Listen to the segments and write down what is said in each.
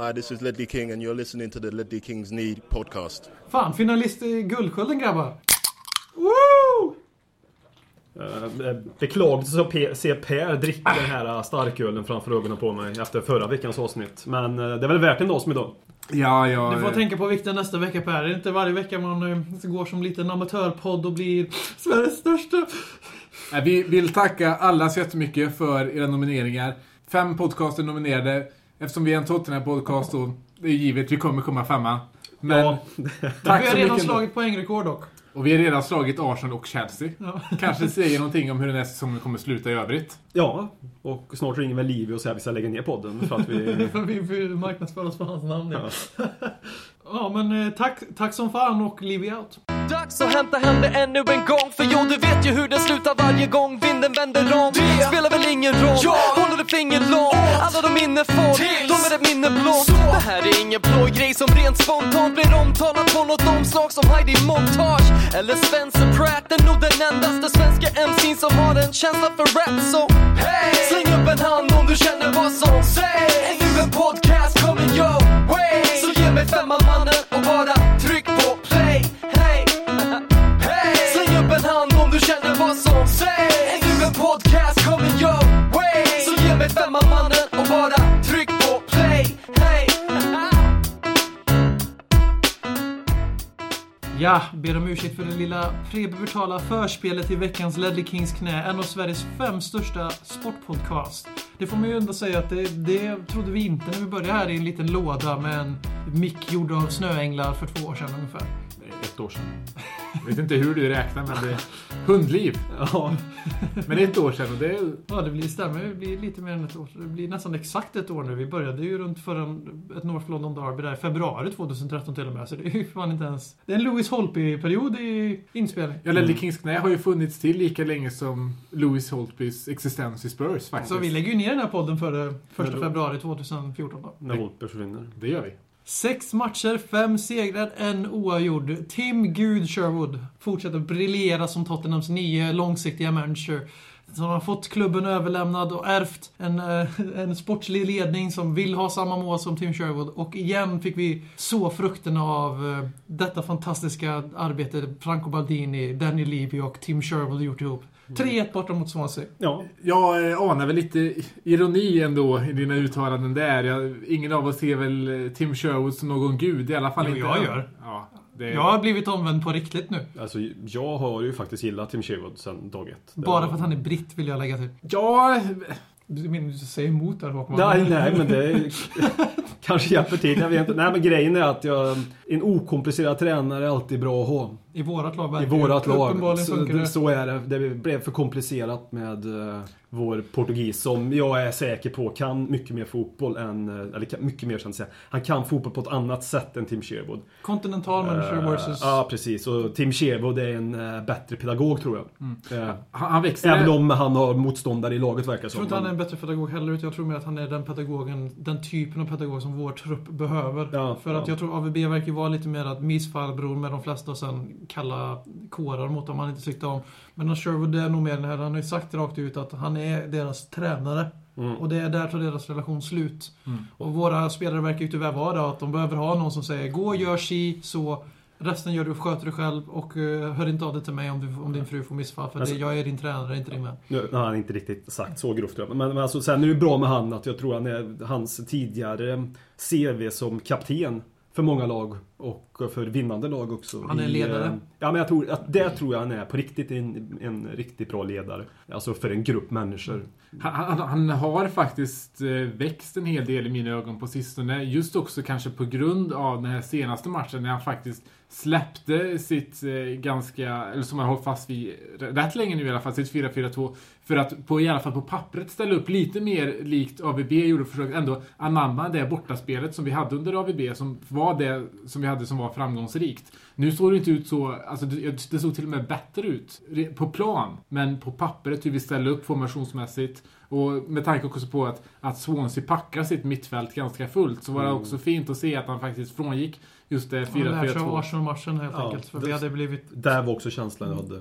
Hi, this is Ledley King and you're listening to the Ledley Kings Need podcast. Fan, finalist i Guldskölden grabbar! Woo! Uh, Beklagligt att se Per dricka den här starkölen framför ögonen på mig efter förra veckans avsnitt. Men eh, det är väl värt en dag som idag. Ja, ja. Du får tänka på vikten nästa vecka Per. Det är inte varje vecka man eh, går som liten amatörpodd och blir Sveriges största. Vi vill tacka alla så jättemycket för era nomineringar. Fem podcaster nominerade. Eftersom vi är en Tottenham-podcast och det är givet, vi kommer komma femma. Men Ja. tack Vi har redan slagit poängrekord dock. Och vi har redan slagit Arsenal och Chelsea. Ja. Kanske säger någonting om hur den här säsongen kommer sluta i övrigt. Ja, och snart ringer väl Livio och säger att vi ska lägga ner podden för att vi... För vi vill marknadsföra oss på hans namn. Ja, ja men eh, tack, tack som fan och Liv out. Dags att hämta hem det ännu en gång. För jo, du vet ju hur det slutar varje gång vinden vänder om. Det spelar väl ingen roll, håller ett finger långt. Alla de minne får, de är ett minne blått Det här är ingen ploj grej som rent spontant blir omtalat på något omslag som Heidi Montage. Eller Spencer Pratt, är nog den endaste svenska MC'n som har en känsla för rap. Så hey! släng upp en hand om du känner vad som sägs. Är nu en podcast coming your way. Så ge mig femman mannen känner vad som sägs Är nu en podcast coming your way Så ge mig femman mannen och bara tryck på play Hey! Ja, ber om ursäkt för det lilla prepubertala förspelet till veckans Ledley Kings knä. En av Sveriges fem största sportpodcast. Det får man ju ändå säga att det, det trodde vi inte när vi började här i en liten låda med en mick gjord av snöänglar för två år sedan ungefär. Ett år sedan. Jag vet inte hur du räknar, men det hundliv. Ja, Men ett år sedan och det är... Ja, det blir, stämmer. Det blir lite mer än ett år. Det blir nästan exakt ett år nu. Vi började ju runt förra ett North London Derby där i februari 2013 till och med. Så det är ju fan inte ens... Det är en Louis Holtby-period i inspelning. Ja, Ledley Kings knä har ju funnits till lika länge som Louis Holtbys existens i Spurs faktiskt. Så vi lägger ju ner den här podden före första då- februari 2014 då. när Holtberg försvinner. Det gör vi. Sex matcher, fem segrar, en oavgjord. Tim Gud Sherwood fortsätter briljera som Tottenhams nya långsiktiga manager. Som har fått klubben överlämnad och ärvt en, eh, en sportslig ledning som vill ha samma mål som Tim Sherwood. Och igen fick vi så frukterna av eh, detta fantastiska arbete Franco Baldini, Danny Levy och Tim Sherwood gjort ihop. 3-1 borta mot Swansea. Ja, Jag eh, anar väl lite ironi ändå i dina uttalanden där. Jag, ingen av oss ser väl eh, Tim Sherwood som någon gud. I alla fall Jo, inte jag gör. Ja, det, Jag har blivit omvänd på riktigt nu. alltså jag har ju faktiskt gillat Tim Sherwood sedan dag ett. Det Bara var- för att han är britt vill jag lägga till. Ja, Du menar du säger emot där Håkman? Nej, nej, men det kanske hjälper till. Jag vet inte. Nej, men grejen är att jag, en okomplicerad tränare är alltid bra att ha. I vårat lag I vårat lag. Uppenbarligen Så, det. så är det. Det blev för komplicerat med eh, vår portugis som jag är säker på kan mycket mer fotboll än... eh, Eller kan, mycket mer, ska jag. Han kan fotboll på ett annat sätt än Tim Sherwood. Kontinental manager Eh, versus... Ja, precis. Och Tim Sherwood är en bättre pedagog, tror jag. Eh, han, han växer. Även om han har motståndare i laget, verkar Jag tror som. inte han är en bättre pedagog heller, utan jag tror mer att han är den pedagogen, den typen av pedagog som vår trupp behöver. Ja, För att ja. jag tror AVB verkar vara lite mer att mysfarbror med de flesta och sen kalla kårar mot dem han inte tyckte om. Men Sherwood är nog mer den här, han har ju sagt rakt ut att han är deras tränare. Mm. Och det är där tar deras relation slut. Mm. Och våra spelare verkar ju tyvärr vara det, att de behöver ha någon som säger gå gör si, så Resten gör du, sköter du själv och uh, hör inte av dig till mig om, du, om din fru får missfall. För Alltså- det, jag är din tränare, inte din vän. Nu har han inte riktigt sagt så grovt. Men, men alltså, sen är det bra med han att jag tror han är hans tidigare CV som kapten för många lag och för vinnande lag också. Han är I, ledare. eh, Ja, men jag tror att det tror jag han är på riktigt en, en riktigt bra ledare. Alltså för en grupp människor. Han, han, han har faktiskt eh, växt en hel del i mina ögon på sistone. Just också kanske på grund av den här senaste matchen när han faktiskt släppte sitt eh, ganska, eller som han har hållit fast vid rätt länge nu i alla fall, sitt 4-4-2. För att på, i alla fall på pappret ställa upp lite mer likt AVB gjorde försök ändå anamma det bortaspelet som vi hade under AVB som var det som vi hade som var framgångsrikt. Nu såg det inte ut så, alltså det, det såg till och med bättre ut på plan. Men på pappret hur vi ställde upp formationsmässigt Och med tanke också på att, att Swansea packar sitt mittfält ganska fullt så var det Mm. också fint att se att han faktiskt frångick just det Han lär sig av 4-4-2. Arsenal-matchen helt Ja, enkelt. För det- vi hade blivit... Där var också känslan jag hade.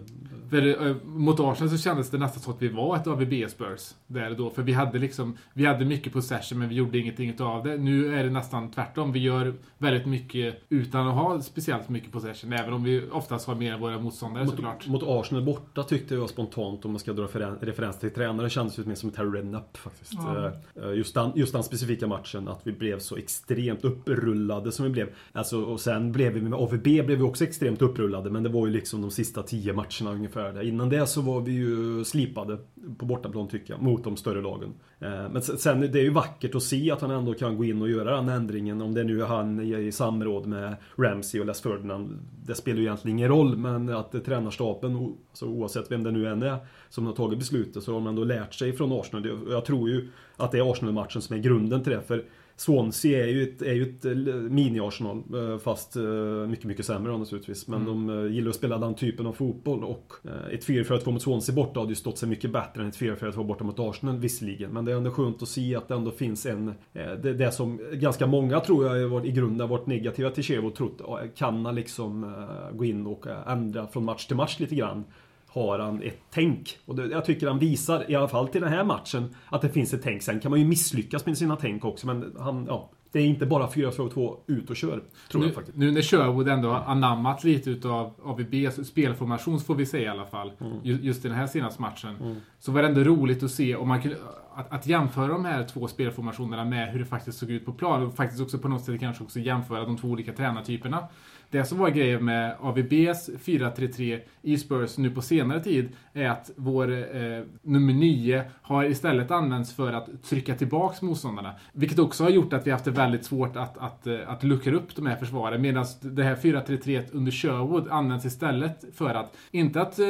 För, eh, mot Arsenal så kändes det nästan som att vi var ett AVB Spurs. Där då. För vi hade liksom, vi hade mycket possession men vi gjorde ingenting av det. Nu är det nästan tvärtom. Vi gör väldigt mycket utan att ha speciellt mycket possession. Även om vi oftast har mer än våra motståndare såklart. Mot, mot Arsenal borta tyckte jag spontant, om man ska dra referen- referens till tränare, kändes det mer som ett Harry Redknapp faktiskt. Ja. Eh, Just, den, just den specifika matchen, att vi blev så extremt upprullade som vi blev. Alltså, och sen blev vi med AVB blev vi också extremt upprullade, men det var ju liksom de sista tio matcherna ungefär. Där. Innan det så var vi ju slipade på bortaplan tycker jag, mot de större lagen. Eh, men sen- det är ju vackert att se att han ändå kan gå in och göra den ändringen. Om det nu är han i, samråd med Ramsey och Les Ferdinand. Det spelar ju egentligen ingen roll, men att tränarstaben, alltså oavsett vem det nu än är, som har tagit beslutet, så har man ändå lärt sig från Arsenal. Jag tror ju att det är Arsenal-matchen som är grunden till det. För Swansea är ju ett, är ju ett eh, mini-Arsenal, eh, fast eh, mycket, mycket sämre då naturligtvis. Men de eh, gillar att spela den typen av fotboll och ett 4-4-2 mot Swansea borta hade ju stått sig mycket bättre än ett 4-4-2 borta mot Arsenal visserligen. Men det är ändå skönt att se att det ändå finns en... Det, det som ganska många tror jag varit- i grunden har varit negativa till Chievo trott ja, kan liksom gå in och ändra från match till match lite grann har han ett tänk. Och det, jag tycker han visar, i alla fall till den här matchen, att det finns ett tänk. Sen kan man ju misslyckas med sina tänk också, men han, ja, det är inte bara 4-4-2 ut och kör, tror Nu, jag faktiskt. nu när Sherwood ändå har anammat lite utav AVBs spelformation, får vi säga i alla fall, ju- just i den här senaste matchen, så var det ändå roligt att se om man kunde, att, att jämföra de här två spelformationerna med hur det faktiskt såg ut på plan och faktiskt också på något sätt kanske också jämföra de två olika tränartyperna. Det som var grejen med AVBs 4-3-3 i Spurs nu på senare tid är att vår eh, nummer 9 har istället använts för att trycka tillbaks motståndarna. Vilket också har gjort att vi haft det väldigt svårt att, att, eh, att luckra upp de här försvaren. Medan det här 4-3-3 under Sherwood används istället för att, inte att eh,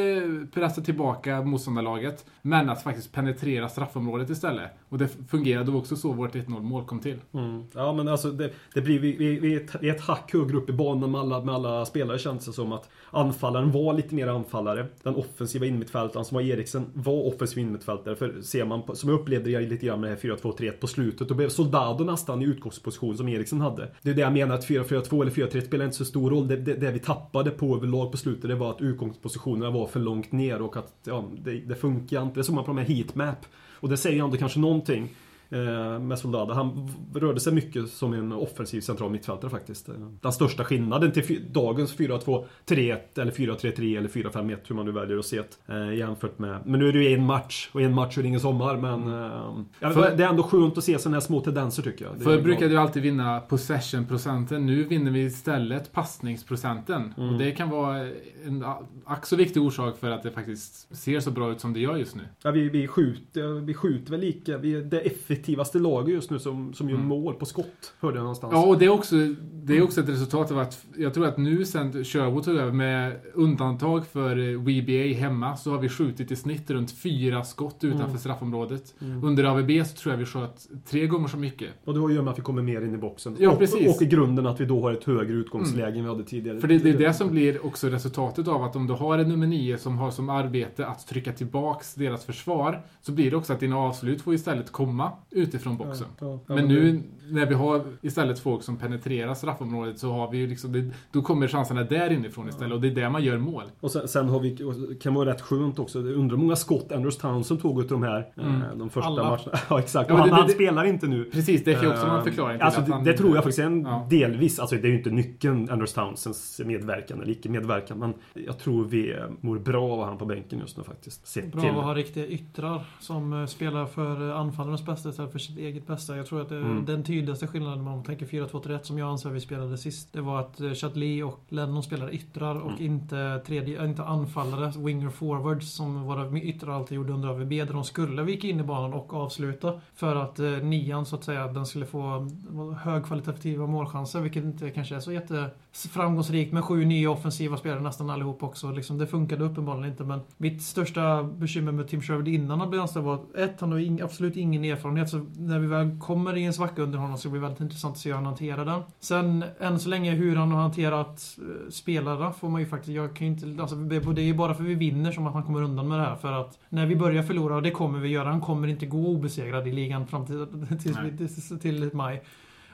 pressa tillbaka motståndarlaget, men att faktiskt penetrera straffområdet istället. Och det fungerade också så vårt 1-0 mål kom till. Mm. Ja men alltså det, det blir, vi, vi, vi, är ett, hackhugg hack högre upp i banan med alla, med alla spelare kändes det som att anfallaren var lite mer anfallare. Den offensiva innermittfältaren som var Eriksen var offensiv innermittfältare. För ser man, på, som jag upplevde det lite grann med det här 4-2-3 på slutet, då blev Soldado nästan i utgångsposition som Eriksen hade. Det är det jag menar, att 4-4-2 eller 4-3 spelar inte så stor roll. Det, det, det vi tappade på överlag på slutet, det var att utgångspositionerna var för långt ner och att ja, det, det funkar inte. Det såg man på de här heatmap. Och det säger ändå kanske någonting med Soldado. Han rörde sig mycket som en offensiv central mittfältare faktiskt. Eh, Den största skillnaden till dagens 4-2-3-1 eller 4-3-3 eller 4-5-1 hur man nu väljer att se det. Eh, jämfört med... Men nu är det ju en match och en match är ingen sommar men... Eh, ja, För- det är ändå skönt att se sådana här små tendenser tycker jag. Det Förr brukade ju alltid vinna possession-procenten. Nu vinner vi istället passningsprocenten. Mm. Och det kan vara en ack så viktig orsak för att det faktiskt ser så bra ut som det gör just nu. Ja, vi, vi, skjuter, vi skjuter väl lika. Vi är det effektivaste laget just nu som, som gör mål på skott. Hörde jag någonstans. Ja, och det är, också, det är också ett resultat av att jag tror att nu sen Sherwood tog över med undantag för eh, WBA hemma så har vi skjutit i snitt runt fyra skott utanför Mm. straffområdet. Under AVB så tror jag vi sköt tre gånger så mycket. Och det har att göra med att vi kommer mer in i boxen. Ja, och, precis. och i grunden att vi då har ett högre utgångsläge än vi hade tidigare. För det, det är det som blir också resultatet av att om du har en nummer 9 som har som arbete att trycka tillbaks deras försvar så blir det också att dina avslut får istället komma utifrån boxen. Ja, ja. Ja, Men nu när vi har istället folk som penetrerar straffområdet så har vi ju liksom, det, då kommer chanserna där inifrån istället och det är där man gör mål. Och sen, sen har vi, kan vara rätt skönt också, undrar hur många skott Andrews Townsend tog utav de här Mm. eh, de första Alla. matcherna. Ja exakt, Ja, men han, det- han spelar inte nu. Precis, det är också någon Eh, förklaring till alltså, att det, han... det tror jag faktiskt är en Ja. delvis, alltså det är ju inte nyckeln Andrews Townsends medverkan eller icke-medverkan men jag tror vi eh, mår bra av han på bänken just nu faktiskt. Sett Bra till. att ha riktiga yttrar som spelar för anfallarnas bästa istället för sitt eget bästa. Jag tror att det, Mm. den tydligaste skillnaden om man tänker 4-2-3-1 som jag anser vi spelade sist. Det var att eh, Chatli och Lennon spelade yttrar och Mm. inte, tredje, äh, inte anfallare, winger forwards som våra yttrar alltid gjorde under AVB. Där de skulle vika in i banan och avsluta. För att eh, nian så att säga, den skulle få eh, högkvalitativa målchanser. Vilket inte kanske är så jätte framgångsrikt med sju nya offensiva spelare nästan allihop också. Liksom, det funkade uppenbarligen inte men mitt största bekymmer med Tim Sherwood innan han blev anställd var att ett, han har absolut ingen erfarenhet faktiskt, när vi väl kommer i en svacka under honom så blir det väldigt intressant att se hur han hanterar den. Sen, än så länge, hur han har hanterat eh, spelarna får man ju faktiskt, jag kan inte, alltså det är ju bara för att vi vinner som att han kommer undan med det här. För att när vi börjar förlora, och det kommer vi göra, han kommer inte gå obesegrad i ligan fram till, till, till maj.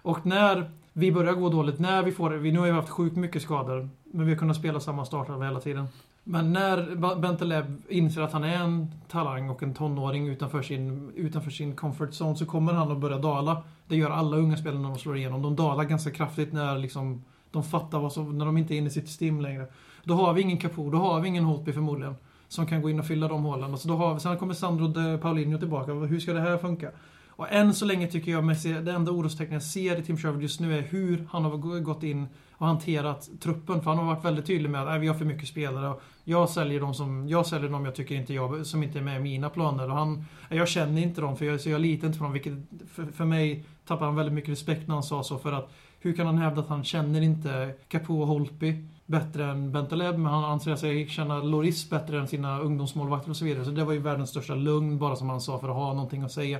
Och när vi börjar gå dåligt, när vi får vi, nu har vi haft sjukt mycket skador, men vi har kunnat spela samma startelva hela tiden. Men när Bente Bentaleb inser att han är en talang och en tonåring utanför sin, utanför sin comfort zone så kommer han att börja dala. Det gör alla unga spelare när de slår igenom. De dalar ganska kraftigt när liksom, de fattar vad som, när de inte är inne i sitt stim längre. Då har vi ingen Kapo, då har vi ingen Holtby förmodligen. Som kan gå in och fylla de hålen. Alltså då har vi, sen kommer Sandro de Paulinho tillbaka. Hur ska det här funka? Och än så länge tycker jag, Messi, det enda orostecknet jag ser i Tim Sherwood just nu är hur han har gått in och hanterat truppen. För han har varit väldigt tydlig med att äh, vi har för mycket spelare. Och jag säljer de som jag säljer dem jag tycker inte jag, som inte är med i mina planer. Och han, jag känner inte dem, för jag, så jag litar inte på dem. Vilket för, för mig tappar han väldigt mycket respekt när han sa så. För att hur kan han hävda att han känner inte Capo och Holpi bättre än Bentaleb, men han anser sig känna Loris bättre än sina ungdomsmålvakter och så vidare. Så det var ju världens största lugn, bara som han sa, för att ha någonting att säga.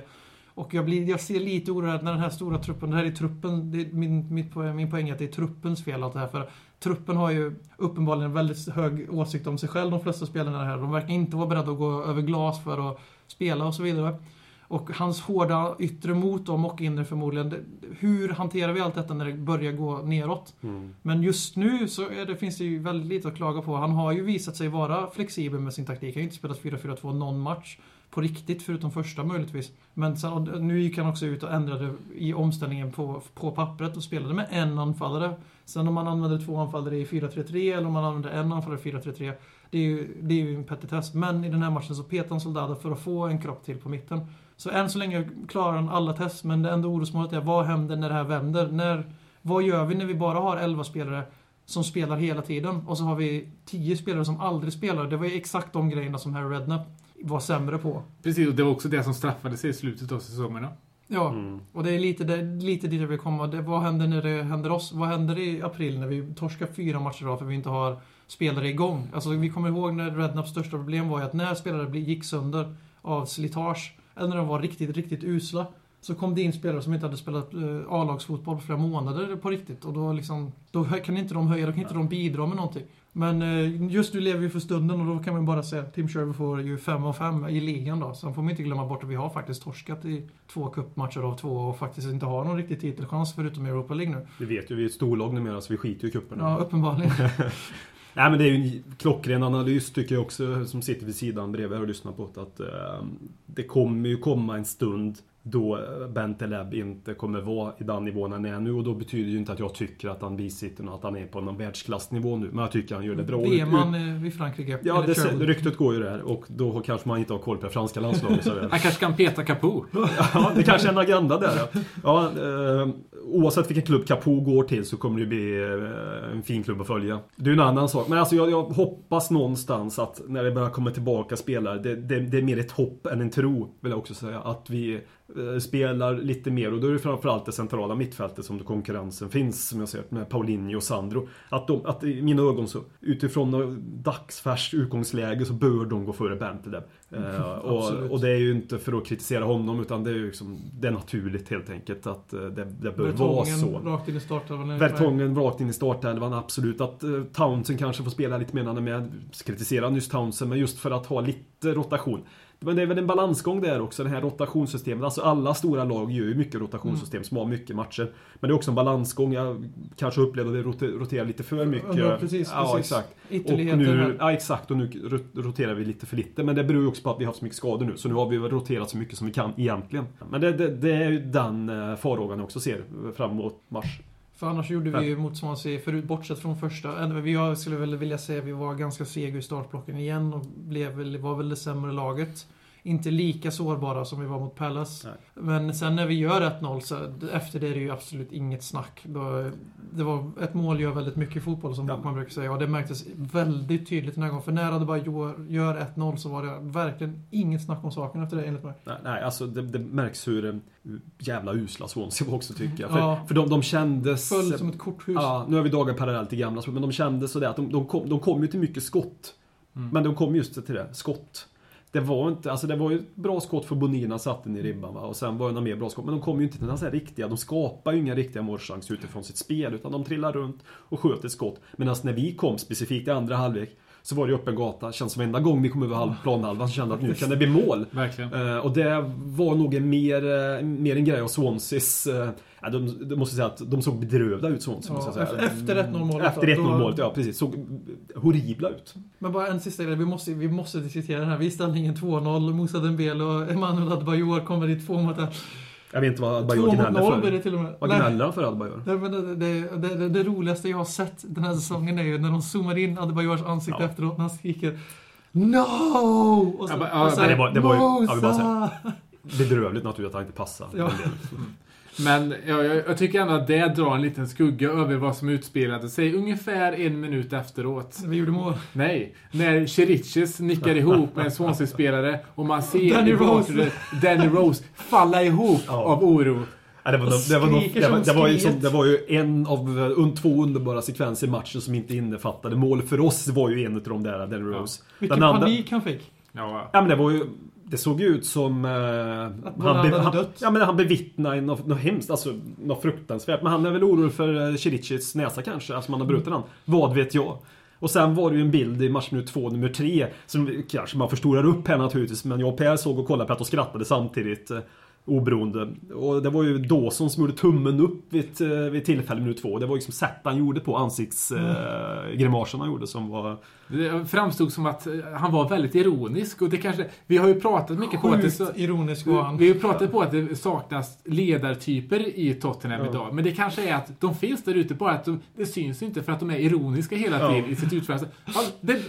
Och jag, blir, jag ser lite oroad när den här stora truppen, det här är truppen, det är min, mitt poäng, min poäng är att det är truppens fel allt det här. För truppen har ju uppenbarligen en väldigt hög åsikt om sig själv, de flesta spelarna här. De verkar inte vara beredda att gå över glas för att spela och så vidare. Och hans hårda yttre mot dem och inre förmodligen. Hur hanterar vi allt detta när det börjar gå neråt? Mm. Men just nu så det, finns det ju väldigt lite att klaga på. Han har ju visat sig vara flexibel med sin taktik. Han har ju inte spelat 4-4-2 någon match. På riktigt, förutom första möjligtvis. Men sen, nu gick han också ut och ändrade i omställningen på, på pappret och spelade med en anfallare. Sen om man använder två anfallare i 4-3-3 eller om man använder en anfallare i 4-3-3. Det är ju, det är ju en petitess. Men i den här matchen så petar han Soldado för att få en kropp till på mitten. Så än så länge klarar han alla test, men det enda orosmålet är vad händer när det här vänder? När, vad gör vi när vi bara har 11 spelare som spelar hela tiden och så har vi 10 spelare som aldrig spelar? Det var ju exakt de grejerna som Harry Redknapp var sämre på. Precis, och det var också det som straffade sig i slutet av säsongerna. Ja, Mm. och det är lite, det, lite dit jag vill komma. Det, vad händer när det händer oss? Vad händer i april när vi torskar fyra matcher idag för vi inte har spelare igång? Alltså vi kommer ihåg när Rednaps största problem var ju att när spelare gick sönder av slitage, eller när de var riktigt, riktigt usla, så kom det in spelare som inte hade spelat eh, A-lagsfotboll på flera månader på riktigt. Och då, liksom, då kan inte de höja, då kan inte de bidra med någonting. Men eh, just nu lever vi för stunden och då kan man bara säga att Tim Sherwood får ju 5 av 5 i ligan då. Sen får man inte glömma bort att vi har faktiskt torskat i två cupmatcher av två och faktiskt inte har någon riktig titelchans förutom Europa League nu. Vi vet ju, vi är ett storlag numera så vi skiter ju i cupen. Ja, uppenbarligen. Nej men det är ju en klockren analys tycker jag också som sitter vid sidan bredvid och lyssnar på det. Att, eh, det kommer ju komma en stund då Benteleb inte kommer vara i den nivån han är nu och då betyder ju inte att jag tycker att han bisitter och att han är på någon världsklassnivå nu. Men jag tycker han gör det bra. VM-man eh, vid Frankrike. Ja, det, Sherwood. ryktet går ju där och då kanske man inte har koll på det franska landslaget. Han kanske kan peta Capo. Ja, det kanske är en agenda där. Ja. Ja, eh, oavsett vilken klubb Capo går till så kommer det bli eh, en fin klubb att följa. Det är ju en annan sak. Men alltså jag, jag hoppas någonstans att när det börjar komma tillbaka spelare, det, det, det är mer ett hopp än en tro, vill jag också säga. Att vi spelar lite mer och då är det framförallt det centrala mittfältet som konkurrensen finns, som jag säger, med Paulinho och Sandro. Att, de, att i mina ögon så, utifrån dagsfärskt utgångsläge så bör de gå före Bentley. Eh, och, Absolut. och det är ju inte för att kritisera honom utan det är ju liksom, det är naturligt helt enkelt att eh, det, det bör vara Vertongen så. rakt in i startelvan. Vertongen rakt in i startelvan, absolut. Att eh, Townsend kanske får spela lite mer när han är med. Kritisera nyss Townsend, men just för att ha lite rotation. Men det är väl en balansgång där också, det här rotationssystemet. Alltså alla stora lag gör ju mycket rotationssystem Mm. som har mycket matcher. Men det är också en balansgång. Jag kanske upplevde att det rote- roterar lite för mycket. Ja, precis, Ja, precis. exakt. Och nu, ja, exakt. Och nu ro- roterar vi lite för lite. Men det beror ju också på att vi har haft så mycket skador nu. Så nu har vi väl roterat så mycket som vi kan egentligen. Men det, det, det är ju den eh, farhågan jag också ser fram emot mars. För annars gjorde vi ju mot Swansea, förut, bortsett från första, jag skulle väl vilja säga att vi var ganska sega i startblocken igen och blev var väl det sämre laget. Inte lika sårbara som vi var mot. Nej. Men sen när vi gör 1-0 så efter det är det ju absolut inget snack. Då, det var, ett mål gör väldigt mycket i fotboll som Ja. man brukar säga och det märktes väldigt tydligt den här gången. För när det bara gör, gör 1-0 så var det verkligen inget snack om saken efter det enligt mig. Nej, nej alltså det, det märks hur eh, jävla usla Swansea var också tycker jag. För, Ja. för de, de kändes... Föll som ett korthus. Ja, nu har vi dagar parallellt i gamla men de kände sådär att de, de, kom, de kom ju till mycket skott. Mm. Men de kom just till det, skott. Det var inte, alltså det var ju ett bra skott för Bonina satte den i ribban va? och sen var det några mer bra skott. Men de kom ju inte till några riktiga, de skapar ju inga riktiga målchanser utifrån sitt spel utan de trillar runt och sköt ett skott. Medan när vi kom specifikt i andra halvlek så var det öppen gata. Känns som varenda gång vi kom över halv planhalvan så kände att nu kan det bli mål. Verkligen. Eh, och det var nog mer, eh, mer en grej av Swanseas... Eh, ja, de, de måste säga att de såg bedrövda ut måste jag Ja, säga. efter 1-0 målet. Efter 1-0 målet, ja precis. Såg horribla ut. Men bara en sista grej, vi måste, vi måste diskutera den här. Vi är i ställningen 2-0, Moussa Dembele och Emanuel Adebayor kommer i två mot en. Jag vet inte vad 2 Adebayor gnäller 0 blir för. det till och med. Vad Nej. gnäller han för Adebayor? Men det, det, det, det, det roligaste jag har sett den här säsongen är ju när de zoomar in Adebayors ansikte Ja. efteråt när han skriker No! Och så, Ja, men- och så det var- det var ju- ja, vi bara Moussa! Bedrövligt naturligt att han inte passar. Ja. Men ja, jag, jag tycker ändå att det drar en liten skugga över vad som utspelade sig ungefär en minut efteråt. Vi gjorde mål. Nej, när Cheriches nickar ihop med en Swansea-spelare och man ser Danny Rose. Danny Rose falla ihop Ja. av oro. Ja, det, var, Och det, var, skriker det, var, som det, var, skriet. det var ju en av un, två underbara sekvenser i matchen som inte innefattade mål. För oss var ju en av de där, Danny Rose. Vilken Den andra- panik han fick. Ja, Ja men det var ju... Det såg ju ut som... Eh, båda hade han, dött. ja men han bevittnade något, något hemskt, alltså något fruktansvärt. Men han är väl orolig för eh, Chirichis näsa kanske, alltså man har brutit den. Vad vet jag? Och sen var det ju en bild i matchminut två, nummer tre, som kanske man förstorar upp här naturligtvis, men jag och Per såg och kollade på att och skrattade samtidigt. eh, Oberoende. Och det var ju Dawson som gjorde tummen upp vid, ett, eh, vid tillfälle minut två. Det var liksom sätt han gjorde på ansiktsgrimasen eh, grimasen han gjorde som var... det framstod som att eh, han var väldigt ironisk och det kanske... Vi har ju pratat mycket på att det... Så, ironisk var han. vi har ju pratat på att det saknas ledartyper i Tottenham idag. Men det kanske är att de finns där ute, bara att de, det syns inte för att de är ironiska hela Ja. tiden i sitt utförande. Ja, det,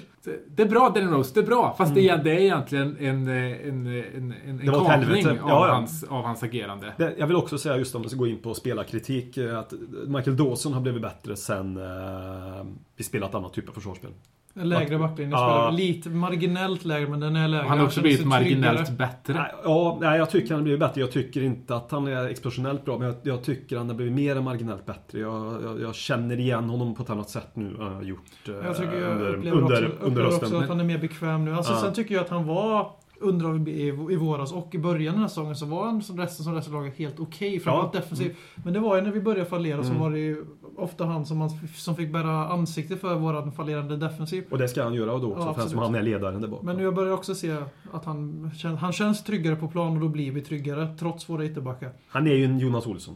det är bra Danny Rose, det är bra. Fast det, är, det är egentligen en, eh, en, en, en, en ett kapning av, Ja, ja. Hans, av hans agerande. Det, jag vill också säga just om vi ska gå in på spelarkritik eh, att Michael Dawson har blivit bättre sen eh, vi spelat annat typ av försvarsspel. Lägre backlinje. Ja. Lite marginellt lägre, men den är lägre. Han har också blivit marginellt tryggare. bättre. Nej, Ja, nej, jag tycker han har blivit bättre. Jag tycker inte att han är explosionellt bra, men jag, jag tycker han har blivit mer än marginellt bättre. Jag, jag, jag känner igen honom på ett annat sätt nu än jag har gjort eh, Jag tycker jag under, upplever, under, också, under upplever hösten. också att han är mer bekväm nu. Alltså, Ja. Sen tycker jag att han var under AVB i, i våras och i början den här säsongen så var han som resten som resten av laget helt okej. framförallt Ja. Mm. defensivt. Men det var ju när vi började fallera så var det ju ofta han som, man, som fick bära ansikte för våran fallerande defensiv. Och det ska han göra då också, Ja, för som han är ledaren där bak. Men jag börjar också se att han, han känns tryggare på plan och då blir vi tryggare trots våra ytterbackar. Han är ju en Jonas Olsson.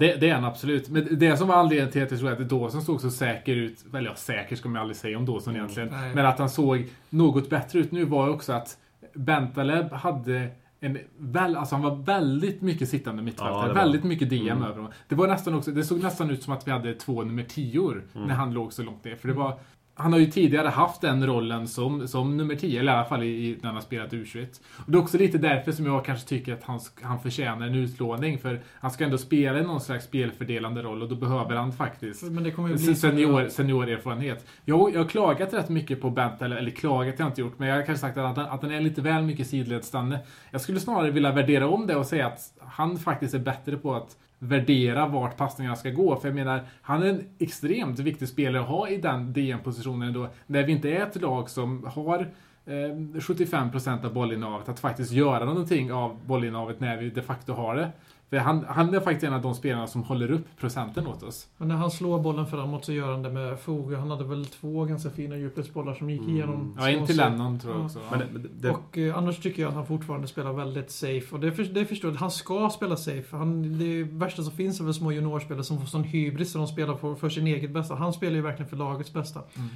Det, det är han absolut. Men det som var anledningen till att jag tror att Dawson såg så säker ut, eller ja, säker ska man aldrig säga om Dawson egentligen, Nej. men att han såg något bättre ut nu var ju också att Bentaleb hade en väl, alltså han var väldigt mycket sittande Ja, mittfältare. var- väldigt mycket DM Mm. över honom. Det var nästan också, det såg nästan ut som att vi hade två nummer 10 Mm. när han låg så långt ner. För det var, han har ju tidigare haft den rollen som, som nummer 10, eller i alla fall i, i, när han har spelat U21. Och det är också lite därför som jag kanske tycker att han, han förtjänar en utlåning. För han ska ändå spela i någon slags spelfördelande roll och då behöver han faktiskt Men det kommer bli senior, seniorerfarenhet. Jag, jag har klagat rätt mycket på Bent, eller, eller klagat har jag inte gjort, men jag har kanske sagt att han, att han är lite väl mycket sidledsstanne. Jag skulle snarare vilja värdera om det och säga att han faktiskt är bättre på att värdera vart passningarna ska gå. För jag menar, han är en extremt viktig spelare att ha i den DM-positionen då, när vi inte är ett lag som har eh, 75% av bollinnehavet, att faktiskt göra någonting av bollinnehavet när vi de facto har det. För han, han är faktiskt en av de spelarna som håller upp procenten åt oss. Men när han slår bollen framåt så gör han det med fog. Han hade väl två ganska fina djupledsbollar som gick igenom. Mm. Ja, en till. Lennon tror jag Ja. också. Men det, det, Och eh, annars tycker jag att han fortfarande spelar väldigt safe. Och det, för, det förstår jag. Han ska spela safe. Han, det värsta som finns är väl små juniorspelare som får sån hybris så de spelar för, för sin eget bästa. Han spelar ju verkligen för lagets bästa. Mm.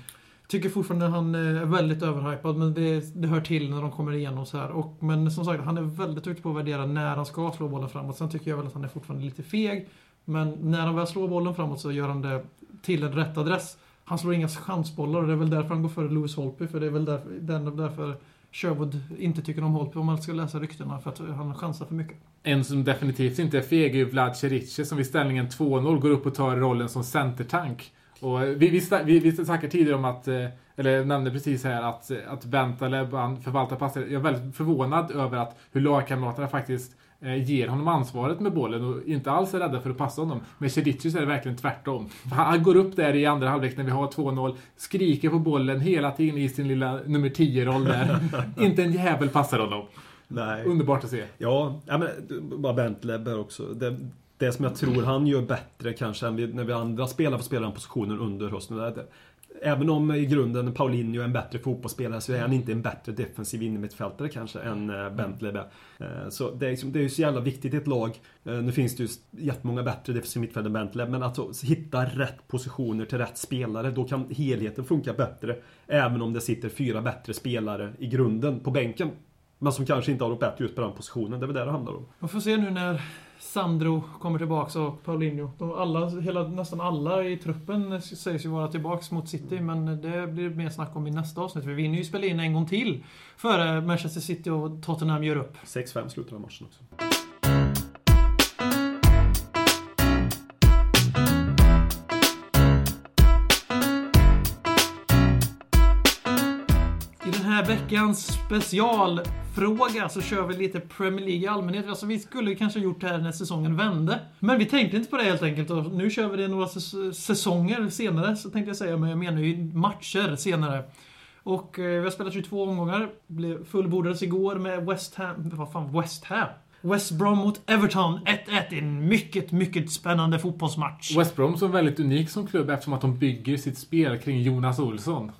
Tycker fortfarande att han eh, är väldigt överhypad, men det, det hör till när de kommer igenom så här. Och, men som sagt, han är väldigt duktig på att värdera när han ska slå bollen framåt. Sen tycker jag väl att han är fortfarande lite feg. Men när han väl slår bollen framåt så gör han det till en rätt adress. Han slår inga chansbollar och det är väl därför han går före Lewis Holpe, För det är väl därför, den, därför Sherwood inte tycker om Holpe. om man ska läsa ryktena. För att han chansar för mycket. En som definitivt inte är feg är ju Vlad Cerice som vid ställningen 2-0 går upp och tar rollen som centertank. Och vi, vi, sta- vi, vi snackade tidigare om att, eh, eller nämnde precis här att, att Bentaleb, han förvaltar passer. Jag är väldigt förvånad över att hur lagkamraterna faktiskt eh, ger honom ansvaret med bollen och inte alls är rädda för att passa honom. Med Cedicic är det verkligen tvärtom. Han går upp där i andra halvlek när vi har 2-0, skriker på bollen hela tiden i sin lilla nummer 10-roll där. inte en jävel passar honom. Nej. Underbart att se. Ja, ja men bara Bentleb här också. Det, det som jag tror han gör bättre kanske än vi, när vi andra spelar får spela den positionen under hösten. Det, det, även om i grunden Paulinho är en bättre fotbollsspelare så är han inte en bättre defensiv innermittfältare kanske än eh, Bentley. Är. Eh, så det är, liksom, det är ju så jävla viktigt i ett lag. Eh, nu finns det ju jättemånga bättre defensiva mittfältare än Bentley. men att alltså, hitta rätt positioner till rätt spelare. Då kan helheten funka bättre. Även om det sitter fyra bättre spelare i grunden på bänken. Men som kanske inte har något bättre just på den positionen. Det är väl det det handlar om. Man får se nu när Sandro kommer tillbaks och Paulinho. De alla, hela, nästan alla i truppen sägs ju vara tillbaks mot City, men det blir mer snack om i nästa avsnitt. Vi vinner ju spela in en gång till före Manchester City och Tottenham gör upp. 6-5 slutar den matchen också. Veckans specialfråga så kör vi lite Premier League i allmänhet. Alltså vi skulle kanske gjort det här när säsongen vände. Men vi tänkte inte på det helt enkelt och nu kör vi det några säsonger senare, så tänkte jag säga. Men jag menar ju matcher senare. Och eh, vi har spelat 22 omgångar. Blev fullbordades igår med West Ham. Vad fan, West Ham? West Brom mot Everton 1-1 i en mycket, mycket spännande fotbollsmatch. West Brom som är väldigt unik som klubb eftersom att de bygger sitt spel kring Jonas Olsson.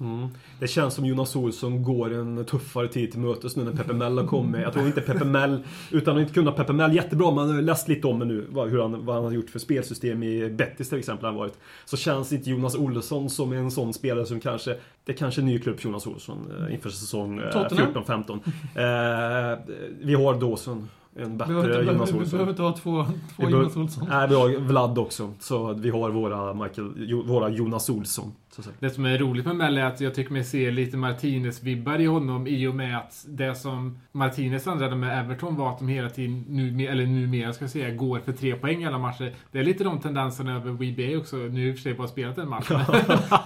Det känns som Jonas Olsson går en tuffare tid till mötes nu när Pepe Mel har kommit. Jag tror inte Pepe Mel, utan att inte kunna Pepe Mel jättebra, man har läst lite om det nu, vad, hur han, vad han har gjort för spelsystem i Betis till exempel. Han varit. Så känns inte Jonas Olsson som en sån spelare som kanske, det är kanske är en ny klubb för Jonas Olsson eh, inför säsong eh, Tottenham. 14-15. Eh, vi har Dawson, en Vi behöver bättre Jonas vi Olsson. behöver inte ha två, två Vi Jonas Olsson. Nej, vi har Vlad också. Så vi har våra, Michael, våra Jonas Olsson. Det som är roligt med Melle är att jag tycker mig se lite Martinez-vibbar i honom i och med att det som Martinez ändrade med Everton var att de hela tiden, nu, eller numera ska jag säga, går för tre poäng i alla matcher. Det är lite de tendenserna över WeBay också. Nu i och för sig bara spelat en match.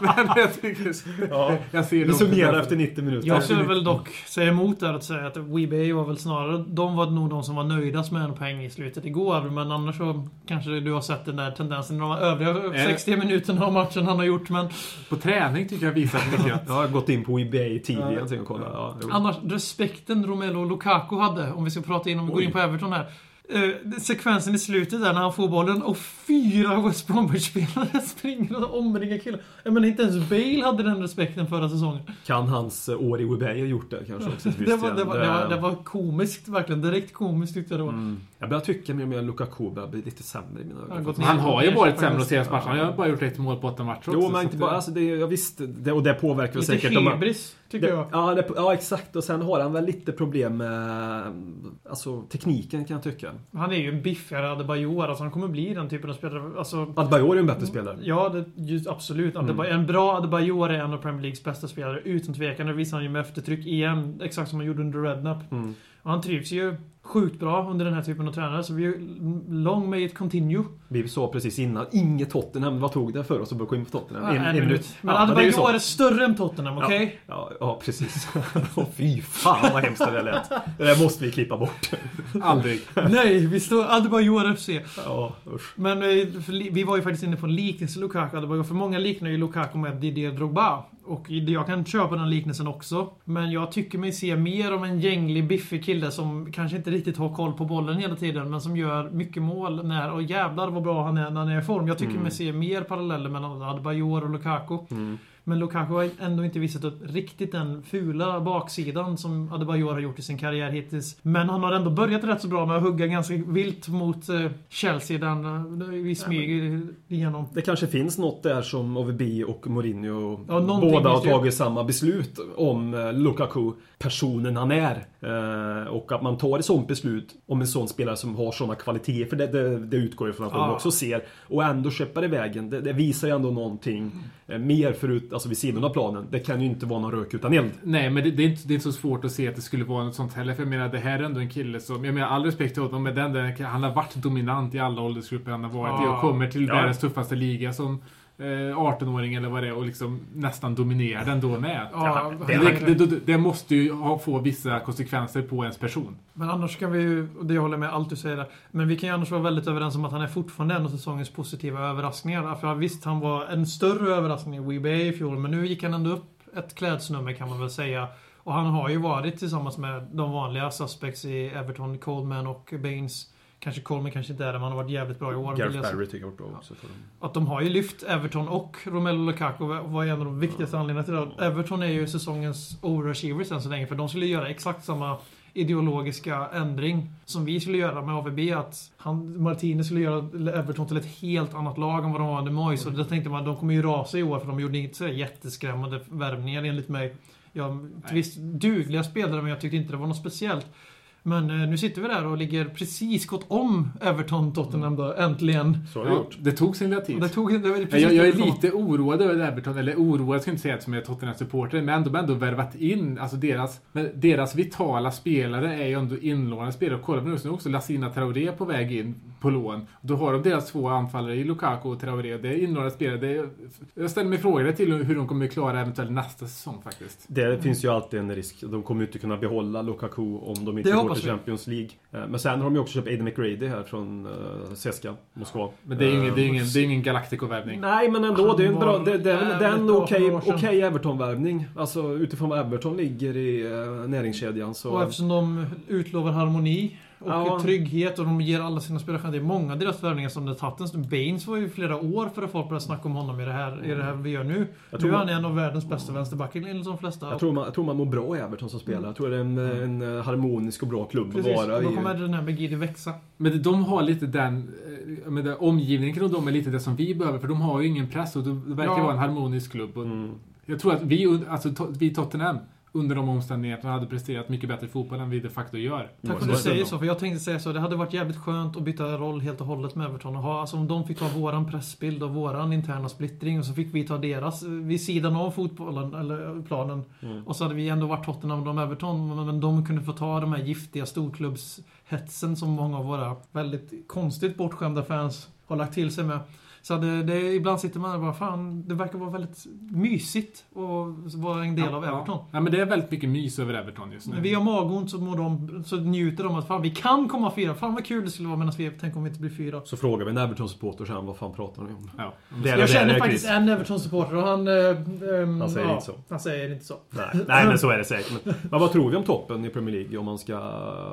men jag tycker... Ja. Jag ser de summerar efter 90 minuter. Jag skulle väl dock säga emot där att säga att WeBay var väl snarare... De var nog de som var nöjdast med en poäng i slutet igår. Men annars så kanske du har sett den där tendensen de övriga 60 minuterna av matchen han har gjort. Men På träning tycker jag visat mycket. Jag har gått in på eBay tidigare och kollat. Ja, annars, respekten Romelu Lukaku hade, om vi ska prata in, om vi går in på Everton här. Eh, sekvensen i slutet där när han får bollen och fyra West Bromwich-spelare springer och omringar killen. Jag menar inte ens Bale hade den respekten förra säsongen. Kan hans eh, år i WeBay ha gjort det kanske också? Det var, det, var, det, var, det var komiskt verkligen. Direkt komiskt tyckte jag det var. Mm. Jag börjar tycka mer och mer att Lukaku börjar bli lite sämre i mina har ögon. Han har ju varit sämre de senaste matcherna. Han har bara gjort ett mål på åtta matcher också. Jo, men inte bara... Alltså det, jag visst, det, och det påverkar väl Lite säkert... de- hybris, tycker det, jag. Ja, det, ja, exakt. Och sen har han väl lite problem med alltså, tekniken kan jag tycka. Han är ju en biffigare Adebayor. Alltså han kommer bli den typen av spelare. Alltså, Adebayor är en bättre spelare. ja, det, absolut. Mm. Adebayor, En bra Adebayor är en av Premier Leagues bästa spelare. Utan tvekan. Det visar han ju med eftertryck igen. Exakt som han gjorde under Redknapp. Mm. Och han trivs ju sjukt bra under den här typen av tränare. Så vi long may it continue. Vi sa precis innan, inget Tottenham. Vad tog det för oss att börja gå in på Tottenham? Ja, en, minut. Men Ja, är. Adebayor är större än Tottenham, okej? Ja, ja, precis. Åh, fy fan vad hemskt det där lät. Det där måste vi klippa bort. Aldrig. Nej, vi står Adebayor FC. Ja, usch. Men eh, vi var ju faktiskt inne på en liknelse Lukaku. Ju för många liknar ju Lukaku med Didier Drogba. Och jag kan köpa den liknelsen också. Men jag tycker mig se mer om en gänglig, biffig kille som kanske inte riktigt har koll på bollen hela tiden. Men som gör mycket mål när... Och jävlar vad bra han är när han är i form. Jag tycker Mm. mig se mer paralleller mellan Adebayor och Lukaku. Mm. Men Lukaku har ändå inte visat upp riktigt den fula baksidan som Adebayor har gjort i sin karriär hittills. Men han har ändå börjat rätt så bra med att hugga ganska vilt mot eh, Chelsea där han, eh, vi smyger igenom. Det kanske finns något där som OVB och Mourinho Ja, båda har ju. tagit samma beslut om eh, Lukaku, personen han är. Och att man tar ett sånt beslut om en sån spelare som har såna kvaliteter, för det, det, det utgår jag från att de Ja. också ser. Och ändå det vägen. Det, det visar ju ändå någonting eh, mer förut, alltså vid sidan av planen. Det kan ju inte vara någon rök utan eld. Nej, men det, det, är inte, det är inte så svårt att se att det skulle vara något sånt heller. För jag menar, det här är ändå en kille som... Jag menar, all respekt till honom, men den där, han har varit dominant i alla åldersgrupper han har varit i Ja. och kommer till Ja. världens tuffaste liga som 18-åring eller vad det är och liksom nästan dominera den då med. Ja, det, det, det, det måste ju ha, få vissa konsekvenser på ens person. Men annars kan vi ju, och det håller jag med allt du säger där, men vi kan ju annars vara väldigt överens om att han är fortfarande en av säsongens positiva överraskningar. För visst, han var en större överraskning i WBA i fjol, men nu gick han ändå upp ett klädsnummer kan man väl säga. Och han har ju varit tillsammans med de vanliga suspects i Everton, Coleman och Baines. Kanske Coleman kanske inte är det, men han har varit jävligt bra i år. Gareth. Barry tycker jag varit bra också. Att de har ju lyft Everton och Romelu Lukaku var en av de viktigaste anledningarna till det. Everton är ju säsongens overachievers än så länge, för de skulle göra exakt samma ideologiska ändring som vi skulle göra med AVB. Att han, Martinez skulle göra Everton till ett helt annat lag än vad de var under Moyes. Och då tänkte man de kommer ju rasa i år för de gjorde inte så jätteskrämmande värvningar enligt mig. Ja, visst, dugliga spelare men jag tyckte inte det var något speciellt. Men eh, nu sitter vi där och ligger precis gått om Everton Tottenham då, äntligen. Så har det Ja, gjort. det tog sin lilla tid. Och det tog, det var precis Jag, jag är lite oroad över Everton, eller oroad ska jag inte säga som är Tottenham-supporter, men de har ändå värvat in, alltså deras, deras vitala spelare är ju ändå inlånade spelare. Kolla på nu så är också Lassina Traoré på väg in på lån. Då har de deras två anfallare i Lukaku och Traoré. Det är inlånade spelare. Det är, jag ställer mig frågor till hur de kommer klara eventuellt nästa säsong faktiskt. Det finns ju alltid en risk. De kommer ju inte kunna behålla Lukaku om de inte Det går hoppas till vi. Champions League. Eh, Men sen har de ju också köpt Aiden McGrady här från uh, Ceska, Moskva. Men det är ju ingen, det är Eh, ingen, det är ingen Galactico-värvning. Nej, men ändå. Det är en, bra, var det, det är, väl- det är en jävligt bra okej för Everton-värvning. Alltså utifrån vad Everton ligger i uh, näringskedjan så... Och eftersom de utlovar harmoni och Ja. trygghet och de ger alla sina spelare chans. Det är många av deras värvningar som det tagit en stund. Baines var ju flera år för att folk började snacka om honom i det här, i det här vi gör nu. Jag nu tror är han man- en av världens bästa vänsterbackar enligt de flesta. jag, tror man, jag tror man mår bra i Everton som spelare. Jag tror det är en, en eh, harmonisk och bra klubb Precis, att och vara då i. kommer den här Begidi växa. Men de har lite den, eh, med det, omgivningen kring dem är lite det som vi behöver, för de har ju ingen press och det verkar Ja. vara en harmonisk klubb. Och Mm. Jag tror att vi, alltså, vi Tottenham, under de omständigheterna hade presterat mycket bättre fotboll än vi de facto gör. Tack Ja, för att du det säger bra. så, för jag tänkte säga så. Det hade varit jävligt skönt att byta roll helt och hållet med Everton. Och ha, alltså om de fick ta våran pressbild och våran interna splittring och så fick vi ta deras vid sidan av fotbollen, eller planen. Mm. Och så hade vi ändå varit Tottenham och de Everton, men- men de kunde få ta de här giftiga storklubbshetsen som många av våra väldigt konstigt bortskämda fans har lagt till sig med. Så det, det, ibland sitter man och bara, fan, det verkar vara väldigt mysigt att vara en del av Everton. Ja, men det är väldigt mycket mys över Everton just nu. När vi har magont så, mår de, så njuter de att fan, vi kan komma fyra. Fan vad kul det skulle vara medan vi, tänk om vi inte blir fyra. Så frågar vi en Everton-supporter sen, vad fan pratar ni om? Ja. Det är- Jag det känner är faktiskt en Everton-supporter och han... Ehm, Han säger ja, inte så. Han säger inte så. Nej, nej, men så är det säkert. Men, men vad tror vi om toppen i Premier League om man ska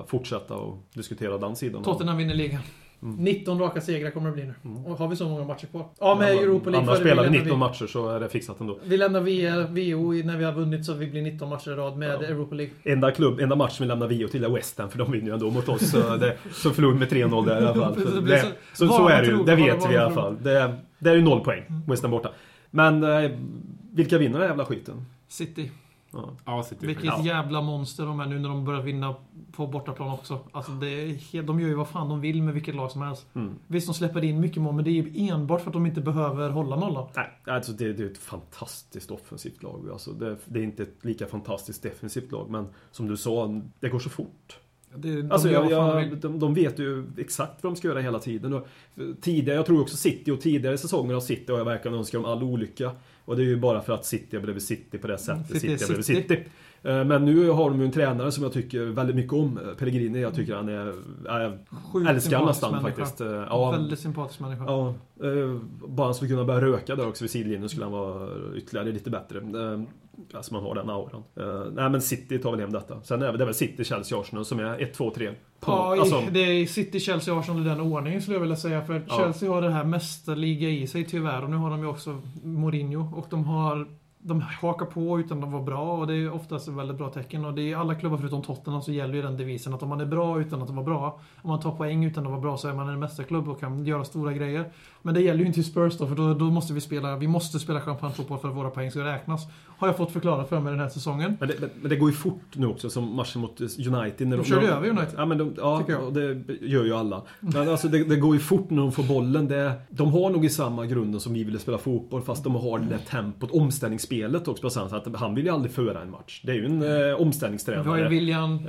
fortsätta och diskutera den sidan? Tottenham vinner ligan. Mm. 19 raka segrar kommer det bli nu. Och har vi så många matcher kvar? Ja, med Europa League Annars spelar vi lämnar 19 matcher så är det fixat ändå. Vi lämnar VL, VO när vi har vunnit så vi blir 19 matcher i rad med Ja. Europa League. Enda, klubb, enda matchen vi lämnar VO till är West Ham för de vinner ju ändå mot oss. Så, det, så förlorar vi med 3-0 där i alla fall. Så, det, så- så, är det ju. Det vet vi i alla fall. Det, är- det är ju noll poäng. West Ham borta. Men eh, vilka vinner den jävla skiten? City. Ja. Ja, City. Vilket Ja. jävla monster de är nu när de börjar vinna på bortaplan också. Alltså det är helt, de gör ju vad fan de vill med vilket lag som helst. Mm. Visst, de släpper in mycket mål, men det är ju enbart för att de inte behöver hålla nollan. Nej, alltså det, det är ett fantastiskt offensivt lag. Alltså det, det är inte ett lika fantastiskt defensivt lag, men som du sa, det går så fort. Det, de Alltså, jag, jag, de, de vet ju exakt vad de ska göra hela tiden. Och tidigare, jag tror också City och tidigare säsonger av City har jag verkligen önskat dem all olycka. Och det är ju bara för att City har blivit City på det sättet. City City, har blivit City. Eh, Men nu har de ju en tränare som jag tycker väldigt mycket om. eh, Pellegrini. Jag tycker han är... Jag älskar sympatisk nästan människa. faktiskt. Eh, Ja, Väldigt sympatisk människa. Ja, bara han skulle kunna börja röka där också vid sidlinjen skulle han vara ytterligare lite bättre. Alltså man har den auran. Nej men City tar väl hem detta. Sen är det väl City, Chelsea, Arsenal som är 1, 2, 3. Ja, i- alltså, det är City, Chelsea, Arsenal i den ordningen skulle jag vilja säga. För Ja. Chelsea har det här mästerliga i sig tyvärr. Och nu har de ju också Mourinho. Och de har... De hakar på utan att vara bra och det är oftast ett väldigt bra tecken. Och det är alla klubbar förutom Tottenham så gäller ju den devisen att om man är bra utan att vara bra, om man tar poäng utan att vara bra så är man en mästerklubb och kan göra stora grejer. Men det gäller ju inte i Spurs då, för då, då måste vi spela, vi måste spela champagnefotboll för att våra poäng ska räknas. Har jag fått förklara för mig den här säsongen. men, det, men- men det går ju fort nu också som matchen mot United. När De körde över United. Ja, men de, ja jag. det gör ju alla. Men alltså det, det går ju fort när de får bollen. Det, de har nog i samma grunden som vi ville spela fotboll fast de har det där tempot, spelet också sätt. att Han vill ju aldrig föra en match. Det är ju en eh, Vi har ju omställningstränare. William,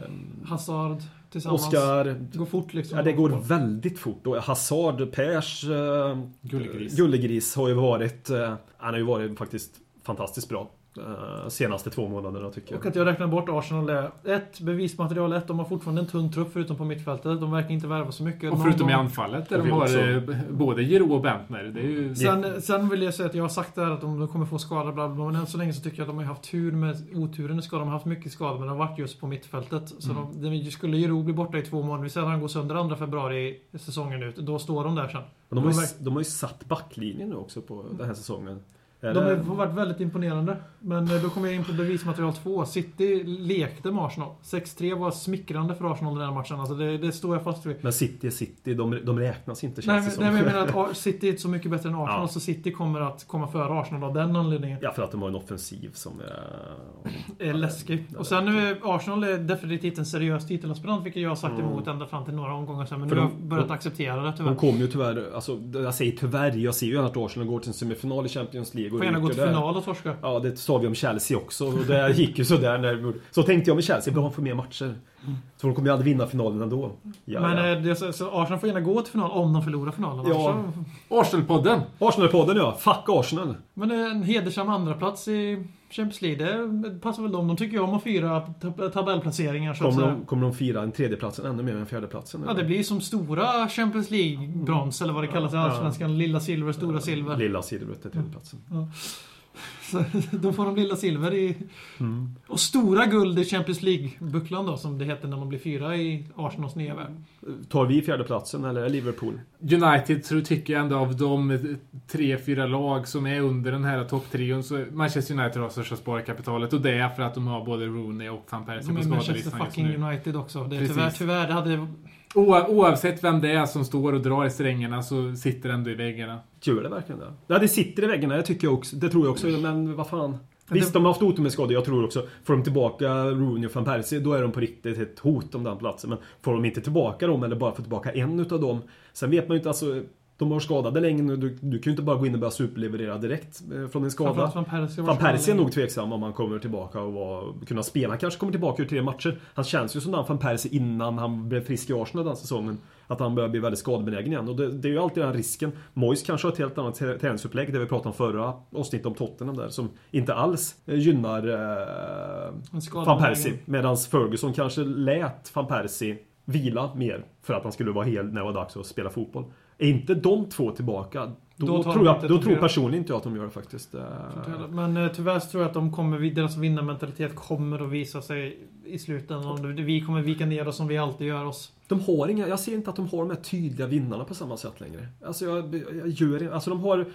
Hazard tillsammans. Oskar. Det går fort liksom. Ja, det går väldigt fort. Och Hazard, Pers eh, Gullegris. Gullegris har ju varit... Eh, han har ju varit faktiskt fantastiskt bra. Eh, senaste två månaderna tycker Och jag. att jag räknar bort Arsenal är ett, bevismaterial ett, de har fortfarande en tunn trupp förutom på mittfältet. De verkar inte värva så mycket. Och förutom de- i anfallet där Och de har också. eh, både Giroud och Bentner. Det är ju... Sen, sen vill jag säga att jag har sagt det här att de, de kommer få skador, bla, bla, bla, men än så länge så tycker jag att de har haft tur med oturen i skador. De har haft mycket skador, men de har varit just på mittfältet. Så Mm. de, de skulle Giroud bli borta i två månader, vi säger att han går sönder 2 februari säsongen ut, då står de där sen. Men de, har ju, de har ju satt backlinjen nu också på den här säsongen. De har varit väldigt imponerande. Men eh, då kommer jag in på bevismaterial 2. City lekte med Arsenal. 6-3 var smickrande för Arsenal den här matchen. Alltså det, det står jag fast vid. Men City är City, de, de räknas inte Nej, känns men, det som. nej, men jag menar att City är så mycket bättre än Arsenal, Ja. så City kommer att komma före Arsenal av den anledningen. Ja, för att de har en offensiv som är... är läskig. Och sen nu är Arsenal är definitivt en seriös titelaspirant, vilket jag har sagt Mm. emot ända fram till några omgångar sen. Men För nu har de- jag börjat de- acceptera det De tyvärr. kommer ju tyvärr, alltså jag säger tyvärr, jag ser ju att Arsenal går till en semifinal i Champions League och Får gärna gå till där. final och torska. Ja, det sa vi om Chelsea också. Och det gick ju sådär när... Så tänkte jag med Chelsea, bra få mer matcher. Så de kommer ju aldrig vinna finalen ändå. Ja, Men ja. eh, det, så, så Arsenal får gärna gå till final om de förlorar finalen. Ja. Så- Arsenal-podden! Arsenal-podden ja, fuck Arsenal! Men en hedersam andra plats i Champions League, det passar väl dem. De tycker ju om att fira tab- tabellplaceringar så Kommer säga. de, kommer de fira en tredjeplatsen ännu mer än fjärdeplatsen? Ja, det blir som stora Champions League-brons, eller vad det kallas i Ja. Allsvenskan. Lilla silver, stora silver. Lilla silvret är tredjeplatsen. Så, då får de lilla silver i... Mm. Och stora guld i Champions League-bucklan då, som det heter när man blir fyra i Arsenals nya värld. Tar vi fjärdeplatsen eller är Liverpool? United så tycker jag ändå av de tre, fyra lag som är under den här topptrion så Manchester United har största sparkapitalet och det är för att de har både Rooney och van Persie på är Manchester skadelistan just fucking nu. United också. Det är Precis. tyvärr, tyvärr, det hade... Oa- Oavsett vem det är som står och drar i strängarna så sitter det ändå i väggarna. Gör det verkligen det? Ja, det sitter i väggarna, det tycker jag också. Det tror jag också, men vad fan. Visst, de har haft otur med skador. Jag tror också, får de tillbaka Rooney och van Persie, då är de på riktigt ett hot om den platsen. Men får de inte tillbaka dem, eller bara får tillbaka en utav dem. Sen vet man ju inte, alltså... De har skadade länge nu. Du, du kan ju inte bara gå in och börja superleverera direkt eh, från en skada. Framförallt van Persie var Van Persie är nog tveksam om han kommer tillbaka och var, kunna spela. Han kanske kommer tillbaka ur tre matcher. Han känns ju som den Van Persie innan han blev frisk i Arsenal den säsongen. Att han börjar bli väldigt skadebenägen igen. Och det, det är ju alltid den risken. Moyes kanske har ett helt annat trä- träningsupplägg, det vi pratade om förra avsnittet om Tottenham där, som inte alls eh, gynnar eh, Van Persie. Medan Ferguson kanske lät Van Persie vila mer för att han skulle vara hel när det var dags att spela fotboll. Är inte de två tillbaka, då, Då tror jag, då tror personligen inte jag att de gör det faktiskt. Eh, Men eh, tyvärr tror jag att de kommer, deras vinnarmentalitet kommer att visa sig i slutändan. Vi kommer vika ner oss som vi alltid gör oss. De har inga, jag ser inte att de har de här tydliga vinnarna på samma sätt längre. Alltså jag, jag gör Alltså de har eh,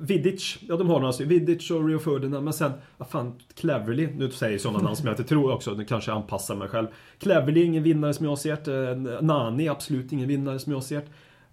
Vidic, ja de har några stycken. Vidic och Rio Ferdinand. Men sen, vad fan, Cleverly. Nu säger jag sådana namn som jag inte tror också. Nu kanske jag anpassar mig själv. Cleverly, ingen vinnare som jag ser det. Eh, Nani, absolut ingen vinnare som jag ser det.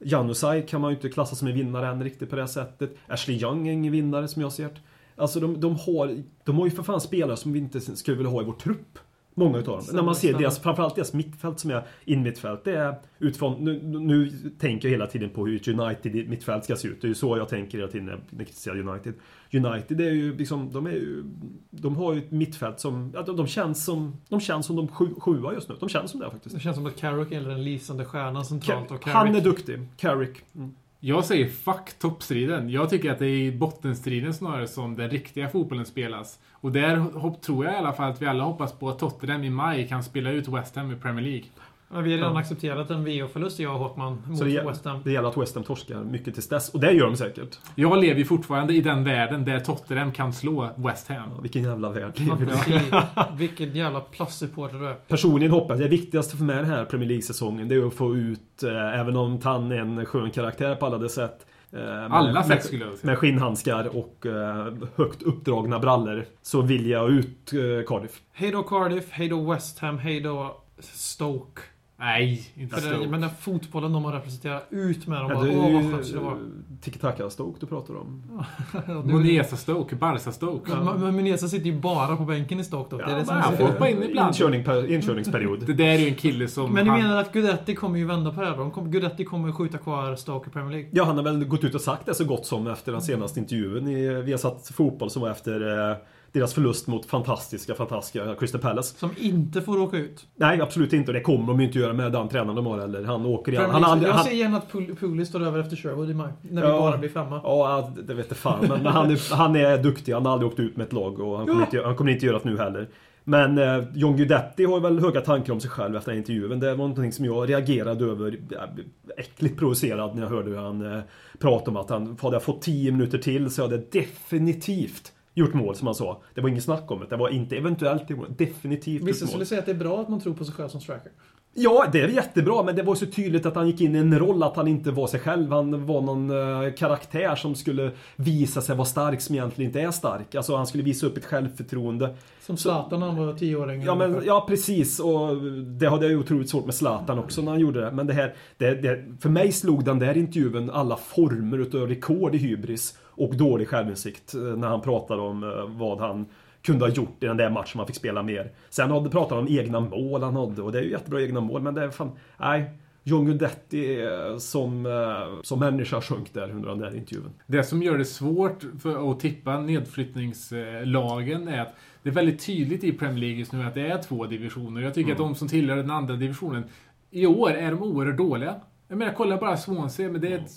Janusaj kan man ju inte klassa som en vinnare än riktigt på det sättet. Ashley Young är ingen vinnare som jag ser det. Alltså de, de, har, de har ju för fan spelare som vi inte skulle vilja ha i vår trupp. Många utav dem. När man ser deras, framförallt deras mittfält som är inmittfält. Det är utifrån, nu, nu tänker jag hela tiden på hur ett United mittfält ska se ut. Det är ju så jag tänker hela tiden när jag kritiserar United. United är ju liksom, de är ju, de har ju ett mittfält som, ja, de, de känns som, de känns som de sju, sjua just nu. De känns som det faktiskt. Det känns som att Carrick är den lysande stjärnan centralt. Och Han är Carrick, duktig. Carrick. Mm. Jag säger fuck toppstriden. Jag tycker att det är i bottenstriden snarare som den riktiga fotbollen spelas. Och där tror jag i alla fall att vi alla hoppas på att Tottenham i maj kan spela ut West Ham i Premier League. Men vi har redan Ja. accepterat en VO-förlust, jag och Håkman, mot det, West Ham. det gäller att West Ham torskar mycket tills dess. Och det gör de säkert. Jag lever ju fortfarande i den världen där Tottenham kan slå West Ham. Ja, vilken jävla värld lever. Vilken jävla plastsupporter du är. Personligen hoppas jag, det viktigaste för mig den här Premier League-säsongen, det är att få ut, eh, även om Tan är en skön karaktär på alla dess sätt. eh, med- Alla med- skulle jag säga. Med skinnhandskar och eh, högt uppdragna brallor Så vill jag ut eh, Cardiff. Hej då Cardiff, hej då West Ham, hej då Stoke. Nej, inte För Stoke. den, men den fotbollen de har representerat, ut med dem. Ja, det Åh, vad skönt det var. Tiki-Taka-Stoke du pratar om. Ja, det var- Monesa Stoke, Barca Stoke. Men- Men Muneza sitter ju bara på bänken i Stoke dock. Det är det som men han får hoppa in ibland. Inkörning, inkörningsperiod. Det där är ju en kille som... Men ni han- menar att Gudetti kommer ju vända på det här då? Kommer- Gudetti kommer skjuta kvar Stoke i Premier League? Ja, han har väl gått ut och sagt det så gott som efter den senaste intervjun i Viasat Fotboll som var efter eh, deras förlust mot fantastiska, fantastiska Crystal Palace. Som inte får åka ut. Nej, absolut inte. Och det kommer de ju inte göra med den tränaren de har heller. Han åker igen. Han, aldrig- jag han, ser gärna att Pul- Puli står över efter Sherwood i maj. När vi Ja. bara blir femma. Ja, det vet jag fan. Men han är, han är duktig. Han har aldrig åkt ut med ett lag och han kommer, Ja. inte, han kommer inte göra det nu heller. Men eh, John Guidetti har väl höga tankar om sig själv efter den här intervjun. Det var någonting som jag reagerade över. Blev Äckligt provocerad när jag hörde hur han eh, pratade om att han, hade jag fått 10 minuter till så hade jag definitivt gjort mål som han sa. Det var inget snack om det. Det var inte eventuellt definitivt Vissa skulle säga att det är bra att man tror på sig själv som striker. Ja, det är jättebra, men det var så tydligt att han gick in i en roll att han inte var sig själv. Han var någon eh, karaktär som skulle visa sig vara stark som egentligen inte är stark. Alltså han skulle visa upp ett självförtroende. Som Zlatan när han var tioåring. Ja, men, ja precis. Och det hade jag ju otroligt svårt med Zlatan också när han gjorde det. Men det här, det, det, för mig slog den där intervjun alla former utav rekord i hybris och dålig självinsikt. eh, När han pratade om eh, vad han kunde ha gjort i den där matchen man fick spela mer. Sen hade pratat om egna mål han hade och det är ju jättebra egna mål men det är fan, nej. John Guidetti som, eh, som människa sjönk där under den där intervjun. Det som gör det svårt för att tippa nedflyttningslagen är att det är väldigt tydligt i Premier League just nu att det är två divisioner. Jag tycker Mm. att de som tillhör den andra divisionen i år är de oerhört dåliga. Jag menar, kolla bara Swansea, men det är ett,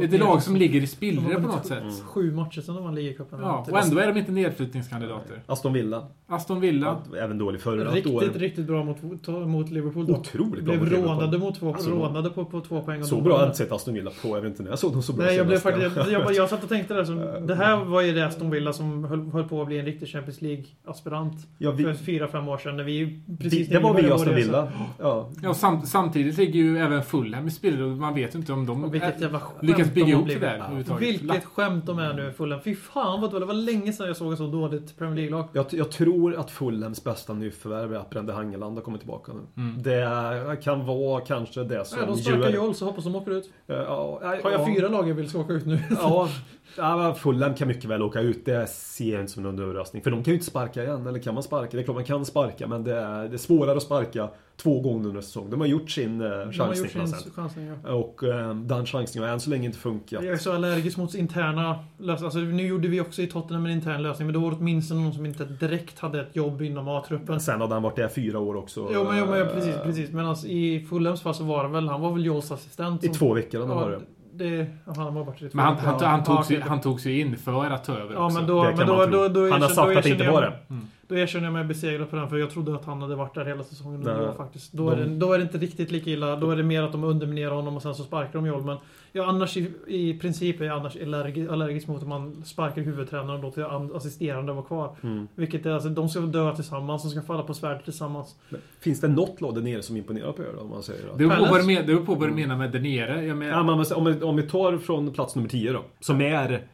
ett lag som ligger i spillror på något sätt. Sju matcher sedan de vann ligacupen. Ja, och ändå är de inte nedflyttningskandidater. Aston Villa. Aston Villa. Även dålig förra Riktigt, året. riktigt bra mot, mot Liverpool då. Otroligt bra Blev mot Liverpool. rånade mot två, Alltså, rånade på, på två poäng. Så bra har jag inte sett Aston Villa på. Jag vet inte när jag såg dem så bra Nej, jag blev faktiskt... Jag, jag, jag satt och tänkte där, så, det här var ju det Aston Villa som höll, höll på att bli en riktig Champions League-aspirant. Ja, vi, För fyra, fem år sedan. När vi precis det var vi Aston. Villa. Ja. Ja, och sam, samtidigt ligger ju även Fulham i spillror och man vet ju inte om de Och vilket jävla skämt lyckas de bygga ihop det där. Vilket skämt de är nu, Fulham. Fy fan vad. Det var länge sedan jag såg ett så dåligt Premier League-lag. Jag, jag tror att Fulhams bästa nyförvärv är att Brende Hangeland har kommit tillbaka nu. Mm. Det kan vara kanske det som Ja, de sparkar gör... Joel så hoppas de åker ut. Ja, ja, Har jag ja. fyra lag jag vill ska åka ut nu? Ja, ja, Fulham kan mycket väl åka ut. Det ser jag inte som någon överraskning. För de kan ju inte sparka igen. Eller kan man sparka? Det är klart man kan sparka. Men det är, det är svårare att sparka två gånger under säsong. De har gjort sin eh, De har chansning gjort sin chansning, ja. Och eh, den chansningen har än så länge inte funkat. Jag är så allergisk mot interna lösningar. Alltså, nu gjorde vi också i Tottenham en intern lösning, men då var det åtminstone någon som inte direkt hade ett jobb inom A-truppen. Sen hade han varit där fyra år också. Jo, men, jo, men precis, precis. Men alltså, i Fulhams fall så var det väl, han var väl Joels assistent. I som- två veckor han Ja, det, ja, han har varit Men han, han, han, ju, okej. han togs ju in för att ta över Ja, också. men då, Det men då, då, då, Han har erkänner- sagt då att det erkänner inte var jag- det. Då erkänner jag mig besegrad på den, för jag trodde att han hade varit där hela säsongen. Det var faktiskt, då, är det, då är det inte riktigt lika illa. Då är det mer att de underminerar honom och sen så sparkar de Joel. Ja, annars i, i princip är jag annars allergisk, allergisk mot att man sparkar huvudtränaren då till an- assisterande var kvar. Mm. Vilket är alltså, de ska dö tillsammans, de ska falla på svärd tillsammans. Men Finns det något lag där nere som imponerar på er då, om man säger Det beror på Palace. vad du men- det beror på vad du menar med där nere. Jag menar, Ja, men om, vi, om vi tar från plats nummer 10 då. Som är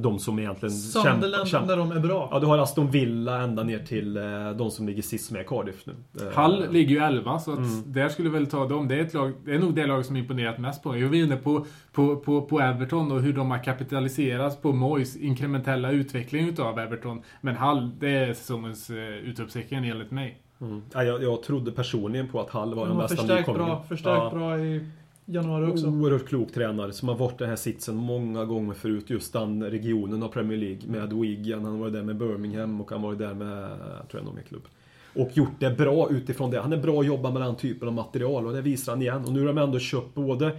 de som egentligen Sunderland kämpar. när de är bra. Ja, du har Aston Villa ända ner till eh, de som ligger sist med Cardiff nu. Eh, Hall ligger ju 11, så att Mm. där skulle väl ta dem. Det är, ett lag, det är nog det lag som imponerat mest på mig. Jag var inne på, på, på, på Everton och hur de har kapitaliserats på Moyes inkrementella utveckling utav Everton. Men Hall, det är säsongens utropstecken enligt mig. Mm. Ja, jag, jag trodde personligen på att Hall var De den bästa förstärkt nykomlingen. bra, förstärkt Ja. bra i januari också. Oerhört klok tränare som har varit den här sitsen många gånger förut. Just den regionen av Premier League med Wigan. Han har varit där med Birmingham och han har varit där med, jag tror jag, någon mer klubb. Och gjort det bra utifrån det. Han är bra att jobba med den typen av material och det visar han igen. Och nu har de ändå köpt både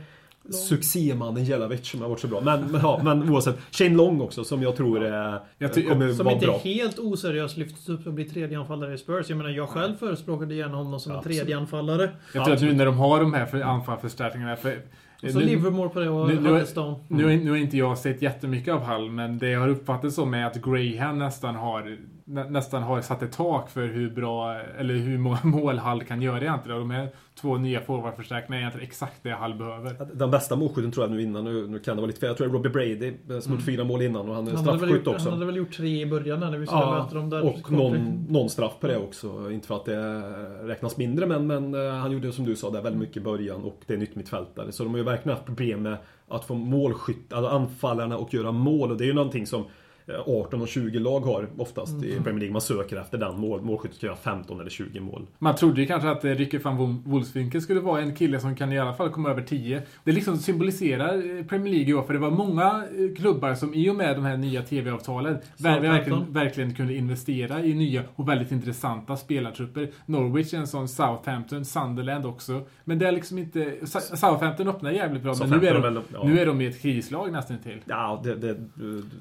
succémannen Jelavic som har varit så bra. Men, men, ja, men oavsett. Shane Long också som jag tror är, Jag ty- kommer Som vara inte bra. helt oseriöst lyfts upp och blir tredje anfallare i Spurs. Jag menar, jag själv förespråkade gärna honom som en Absolut. tredje anfallare. Jag tror att nu när de har de här för anfallsförstärkningarna. För, Och så nu, Livermore på det och nu- nu- Huddestone. nu, har- nu har inte jag sett jättemycket av Hall, men det jag har uppfattat som är att Graham nästan har nä nästan har satt ett tak för hur bra, eller hur många mål Hall kan göra egentligen. Och de här två nya forwardförstärkningarna är egentligen exakt det Hall behöver. Den bästa målskytten tror jag nu innan, nu, nu kan det vara lite fel. Jag tror det är Robbie Brady eh, som gjort fyra mål innan och han är Han straffskytt gjort, också. han hade väl gjort tre i början där när vi skulle möta dem där. och någon, någon straff på det också. Inte för att det räknas mindre men, men eh, han gjorde som du sa, det är väldigt mycket i början och det är nytt mittfältare. Så de har ju verkligen haft problem med att få målskytt, alltså anfallarna och göra mål och det är ju någonting som eh, 18 och 20 lag har oftast i Premier League. Man söker efter den. Mål, målskyttet ska göra 15 eller 20 mål. Man trodde ju kanske att eh, Ricky van Wolfswinkel skulle vara en kille som kan i alla fall komma över 10. Det liksom symboliserar eh, Premier League i år, för det var många eh, klubbar som i och med de här nya TV-avtalen ver- verkligen, verkligen kunde investera i nya och väldigt intressanta spelartrupper. Norwich är en sån, Southampton, Sunderland också. Men det är liksom inte... Southampton öppnar jävligt bra, men nu är, de, är väl- ja. nu är de i ett krislag nästan till. Ja, det, det,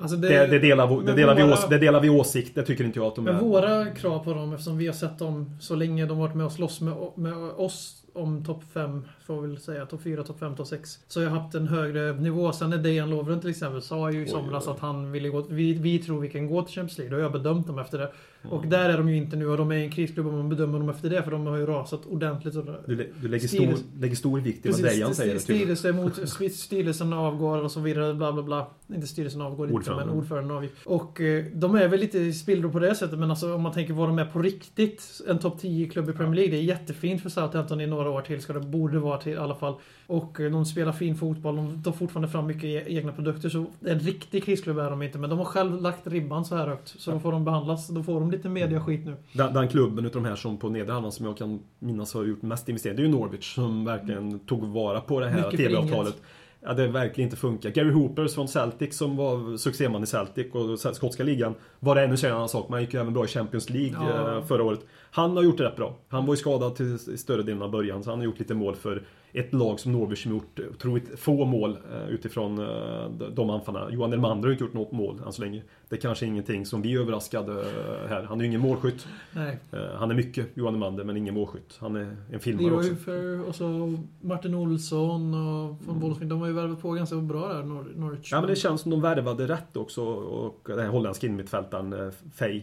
Alltså det, det- det, delar, det, delar vi våra- ås, det delar vi åsikt. Det tycker inte jag att de är. Men våra krav på dem, eftersom vi har sett dem så länge, de har varit med och slåss med, med oss om topp 5, får vi väl säga, topp 4, topp 5, topp 6. Så jag har haft en högre nivå. Sen är Dejan Lovren till exempel, sa ju i somras att han ville gå, vi, vi tror vi kan gå till Champions League. Då har jag bedömt dem efter det. Och där är de ju inte nu och de är i en krisklubb och man bedömer dem efter det för de har ju rasat ordentligt. Du, lä- du lägger, stor, lägger stor vikt i vad Precis, Dejan säger. styrelse mot, st- styrelsen avgår och så vidare, bla bla bla. Inte styrelsen avgår inte, Ordföranden. men ordföranden avgick. Och eh, de är väl lite i spillror på det sättet, men alltså om man tänker vad de är på riktigt. En topp 10-klubb i Premier League. Det är jättefint för Southampton i några år till, ska det borde vara till i alla fall. Och eh, de spelar fin fotboll, de tar fortfarande fram mycket e- egna produkter. Så en riktig krisklubb är de inte, men de har själv lagt ribban så här högt. Så då får de behandlas, då får de lite mediaskit nu. Den, den klubben utav de här som på nedre halvan som jag kan minnas har gjort mest investeringar, det är ju Norwich som verkligen tog vara på det här TV-avtalet. Ja, det verkligen inte funkar. Gary Hoopers från Celtic som var succéman i Celtic och skotska ligan var det ännu en annan sak. Man gick ju även bra i Champions League Ja. eh, förra året. Han har gjort det rätt bra. Han var ju skadad till större delen av början så han har gjort lite mål för ett lag som Norwich som gjort otroligt få mål eh, utifrån eh, de- anfallarna. Johan Elmander har inte gjort något mål än så länge. Det är kanske ingenting som vi är överraskade här. Han är ju ingen målskytt. Nej. Han är mycket Johan Elmander men ingen målskytt. Han är en filmare också. Leroy för, och så Martin Olsson och von. De har ju värvat på ganska bra där, Nor- Norwich. Ja men det känns som de värvade rätt också och den här holländska innermittfältaren eh, Fey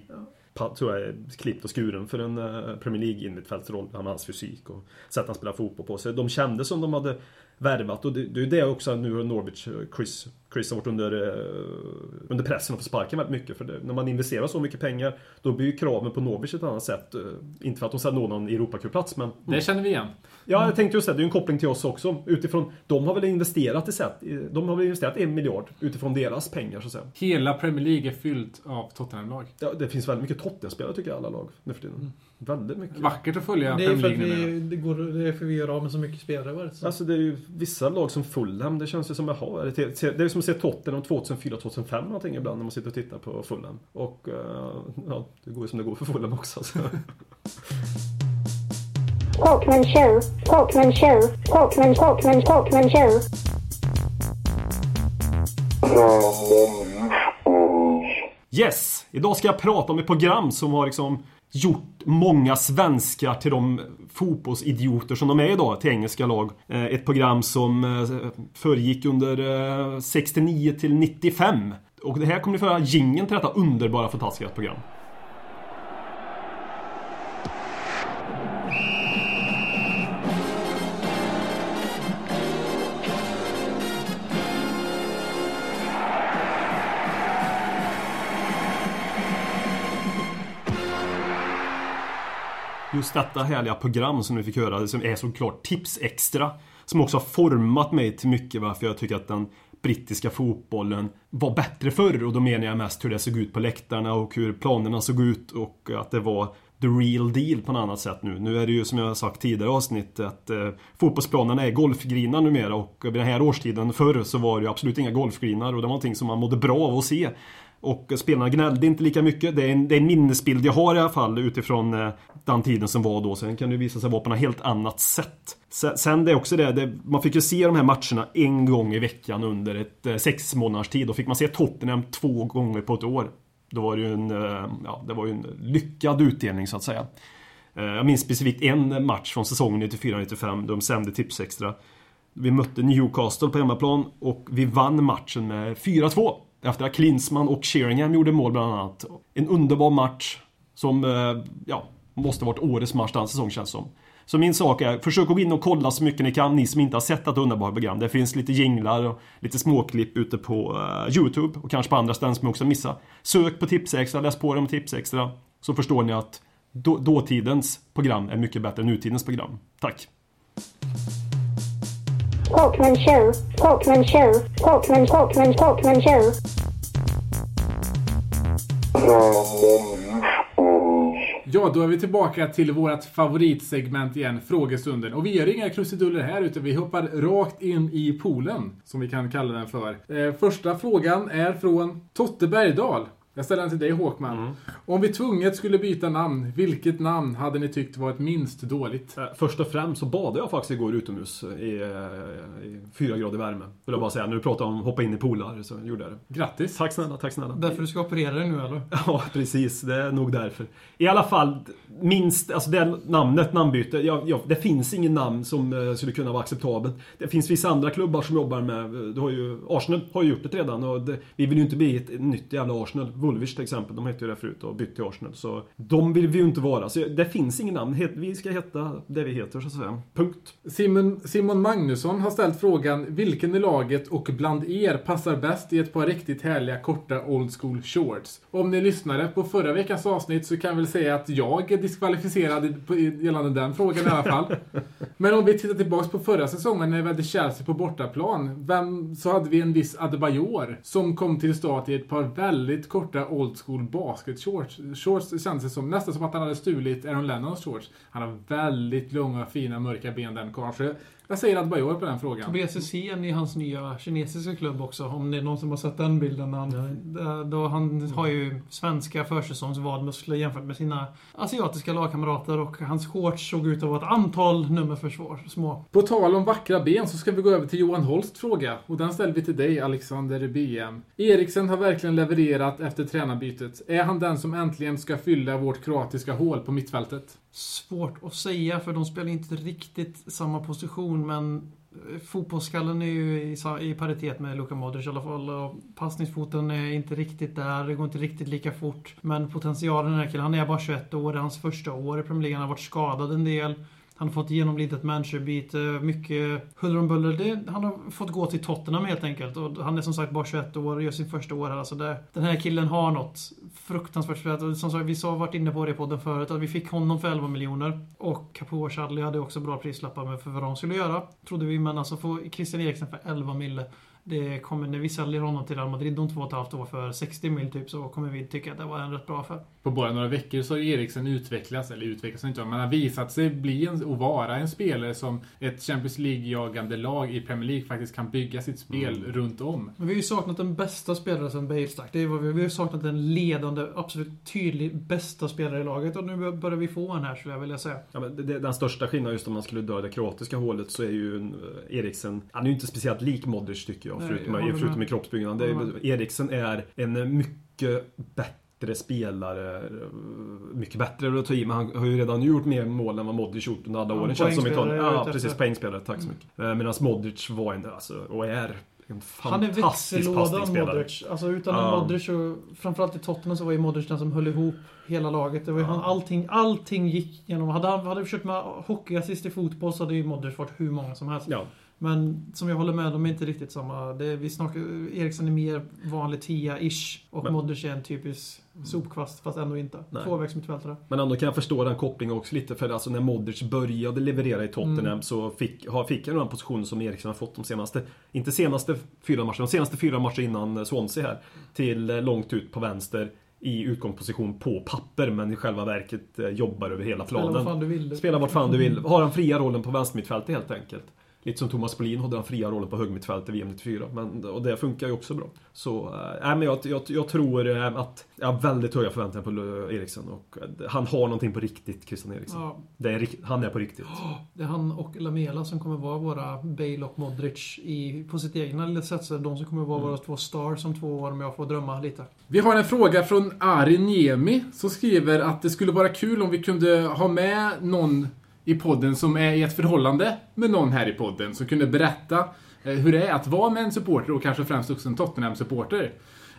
pa- tror jag är klippt och skuren för en eh, Premier League innermittfältsroll. Han med hans fysik och sätt han spelar fotboll på. Så de kände som de hade värvat och det, det är ju det också nu har Norwich, eh, Chris, Chris har varit under, eh, under pressen och får sparken väldigt mycket. För det, när man investerar så mycket pengar då blir ju kraven på Norwich ett annat sätt. Eh, Inte för att de ska nå någon Europacupplats men Det känner vi igen. Ja, jag tänkte just det. Det är ju en koppling till oss också. Utifrån, de har väl investerat i sätt, de har väl investerat en miljard utifrån deras pengar så att säga. Hela Premier League är fyllt av Tottenham-lag. Ja, det finns väldigt mycket Tottenham-spelare tycker jag alla lag nu för tiden. Mm. Väldigt mycket. Vackert att följa Det är för att vi, det går, det är för vi gör av med så mycket spelare. Var det, så. Alltså det är ju vissa lag som Fulham, det känns ju som, jaha, är det, det är som att se Tottenham 2004-2005 någonting ibland när man sitter och tittar på Fulham. Och eh, ja, det går ju som det går för Fulham också. Så. Talkman show, Talkman show, Talkman, Talkman, Talkman show. Yes! Idag ska jag prata om ett program som har liksom gjort många svenskar till de fotbollsidioter som de är idag till engelska lag. Eh, ett program som eh, föregick under eh, 69 till 95. Och det här kommer ni få höra jingeln till detta underbara fantastiska program. Just detta härliga program som ni fick höra, som är såklart Tips Extra. Som också har format mig till mycket varför jag tycker att den brittiska fotbollen var bättre förr. Och då menar jag mest hur det såg ut på läktarna och hur planerna såg ut och att det var the real deal på något annat sätt nu. Nu är det ju som jag har sagt tidigare i avsnitt att eh, fotbollsplanerna är golfgrinar numera och vid den här årstiden förr så var det ju absolut inga golfgrinar och det var någonting som man mådde bra av att se. Och spelarna gnällde inte lika mycket. Det är, en, det är en minnesbild jag har i alla fall utifrån eh, den tiden som var då. Sen kan det visa sig vara på något helt annat sätt. Sen, det är också det, det, man fick ju se de här matcherna en gång i veckan under ett eh, sex månaders tid. Då fick man se Tottenham två gånger på ett år. Då var det ju en, eh, ja, det var ju en lyckad utdelning så att säga. Jag minns specifikt en match från säsongen 94-95. då De sände Tipsextra. Vi mötte Newcastle på hemmaplan och vi vann matchen med 4-2. Efter att Klinsmann och Sheringham gjorde mål bland annat. En underbar match som, eh, ja, måste varit årets match den säsong känns som. Så min sak är, försök att gå in och kolla så mycket ni kan, ni som inte har sett detta underbara program. Det finns lite jinglar och lite småklipp ute på uh, YouTube och kanske på andra ställen som jag också missar. Sök på Tipsextra, läs på om Tipsextra. Så förstår ni att då, dåtidens program är mycket bättre än nutidens program. Tack! Talkman show, Talkman show, Talkman, Talkman, Talkman show. Ja, då är vi tillbaka till vårt favoritsegment igen, frågestunden. Och vi gör inga krusiduller här, utan vi hoppar rakt in i poolen, som vi kan kalla den för. Eh, första frågan är från Totte Bergdahl. Jag ställer den till dig Håkman. Mm. Om vi tvunget skulle byta namn, vilket namn hade ni tyckt varit minst dåligt? Eh, Först och främst så badade jag faktiskt igår utomhus i, eh, i fyra grader värme. Vill jag bara säga. När du pratade om hoppa in i poolar så gjorde jag det. Grattis! Tack snälla, tack snälla. Därför du ska operera dig nu eller? Ja, precis. Det är nog därför. I alla fall, minst, alltså det namnet, namnbyte. Ja, ja, det finns ingen namn som eh, skulle kunna vara acceptabelt. Det finns vissa andra klubbar som jobbar med, eh, du har ju, Arsenal har ju gjort det redan och det, vi vill ju inte bli ett nytt jävla Arsenal. Woolwich till exempel, de hette ju det förut och bytt till Arsenal. Så de vill vi ju inte vara. Så det finns ingen namn. Vi ska heta det vi heter så att säga. Punkt. Simon, Simon Magnusson har ställt frågan vilken i laget och bland er passar bäst i ett par riktigt härliga korta old school shorts? Om ni lyssnade på förra veckans avsnitt så kan jag väl säga att jag är diskvalificerad på- gällande den frågan i alla fall. Men om vi tittar tillbaks på förra säsongen när vi hade Chelsea på bortaplan. Vem, så hade vi en viss Adebayor som kom till start i ett par väldigt korta old school basket shorts. Shorts det kändes som, nästan som att han hade stulit Aaron Lennons shorts. Han har väldigt långa fina mörka ben den kanske. Jag- säger Adebayor på den frågan. Tobias Hysén i hans nya kinesiska klubb också. Om det är någon som har sett den bilden. Han, då han har ju svenska försäsongsvadmuskler jämfört med sina asiatiska lagkamrater. Och hans shorts såg ut att vara ett antal nummer för svår, små. På tal om vackra ben så ska vi gå över till Johan Holst fråga. Och den ställer vi till dig Alexander BM. Eriksen har verkligen levererat efter tränarbytet. Är han den som äntligen ska fylla vårt kroatiska hål på mittfältet? Svårt att säga för de spelar inte riktigt samma position men eh, Fotbollsskallen är ju i, i paritet med Luka Modric i alla fall. Och passningsfoten är inte riktigt där, det går inte riktigt lika fort. Men potentialen i den här killen, han är bara 21 år, det är hans första år i Premier League. Han har varit skadad en del. Han har fått genomlida ett managerbyte, mycket huller om buller. Det, han har fått gå till Tottenham helt enkelt. Och han är som sagt bara 21 år och gör sin första år här. Alltså det, den här killen har något fruktansvärt spelat. Som sagt, vi har varit inne på det i podden förut, att vi fick honom för 11 miljoner. Och Capoe och Chadli hade också bra prislappar med för vad de skulle göra. Trodde vi, men alltså få Christian Eriksen för 11 mille. Det kommer, när vi säljer honom till Real Madrid om två och ett halvt år för 60 mil typ, så kommer vi tycka att det var en rätt bra affär. På bara några veckor så har Eriksen utvecklats, eller utvecklats inte, men har visat sig bli en, och vara en spelare som ett Champions League-jagande lag i Premier League faktiskt kan bygga sitt spel runt om. Men vi har ju saknat den bästa spelaren sen Bale stack. Det är vad vi, vi har saknat den ledande, absolut tydligt bästa spelare i laget. Och nu börjar vi få en här skulle jag vilja säga. Ja, men det- det, den största skillnaden just om man skulle dö det kroatiska hålet så är ju eh, Eriksen, han är ju inte speciellt lik Modric tycker jag, Nej, förutom, håller förutom i kroppsbyggnad. Är, Eriksen är en mycket bättre spelare. Mycket bättre att ta i, men han har ju redan gjort mer mål än vad Modric gjort under alla åren. känns som Italien. Ja, precis. efter. Poängspelare. Tack så mycket. Eh, Medan Modric var en, alltså, och är en Han är växellådan. Modric. Alltså utan Ja. Modric och framförallt i Tottenham så var ju Modric den som höll ihop hela laget. Det var ju han, allting, allting gick genom... Hade han hade kört med hockeyassist i fotboll så hade ju Modric varit hur många som helst. Ja, Men som jag håller med, de är inte riktigt samma. Det, vi snackar, Eriksen är mer vanlig tia-ish och Men- Modric är en typisk sopkvast, fast ändå inte. Nej. Tvåvägsmittfältare. Men ändå kan jag förstå den kopplingen också lite för alltså när Modric började leverera i Tottenham Mm. så fick, fick han den positionen som Eriksen har fått de senaste, inte senaste fyra matcherna, de senaste fyra matcherna innan Swansea här. Till eh, långt ut på vänster i utgångsposition på papper men i själva verket eh, jobbar över hela Spela vad fan planen. du vill. Spela vart fan du vill. Har den fria rollen på vänstermittfältet helt enkelt. Lite som Thomas Brolin hade den fria rollen på högermittfältet i VM 94. Men, och det funkar ju också bra. Så, äh, men jag, jag, jag tror äh, att jag har väldigt höga förväntningar på Eriksen. Och äh, han har någonting på riktigt, Christian Eriksen. Ja, Det är, han är på riktigt. det är han och Lamela som kommer vara våra Bale och Modric i, på sitt egna lilla sätt. Så De som kommer vara Mm. våra två stars om två år om jag får drömma lite. Vi har en fråga från Ari Niemi som skriver att det skulle vara kul om vi kunde ha med någon i podden som är i ett förhållande med någon här i podden som kunde berätta eh, hur det är att vara med en supporter och kanske främst också en Tottenham-supporter.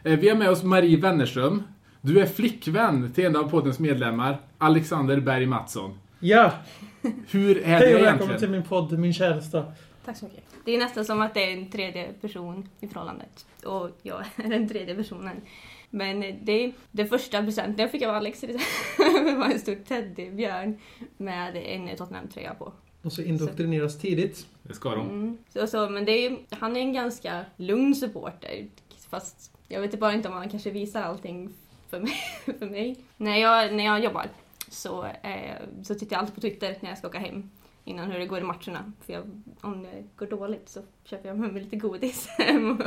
Eh, Vi har med oss Marie Wennerström. Du är flickvän till en av poddens medlemmar, Alexander Berg Mattsson. Ja! Hur är Hej det och välkommen egentligen? till min podd, min käresta. Tack så mycket. Det är nästan som att det är en tredje person i förhållandet. Och jag är den tredje personen. Men det, det första presenten jag fick av Alex det var en stor teddybjörn med en Tottenham-tröja på. Och så indoktrineras tidigt. Det ska de. Mm. Så, så, men det är, han är en ganska lugn supporter. Fast jag vet bara inte om han kanske visar allting för mig. för mig. När, jag, när jag jobbar så, eh, så tittar jag alltid på Twitter när jag ska åka hem. Innan hur det går i matcherna. För jag, om det går dåligt så köper jag med mig lite godis hem.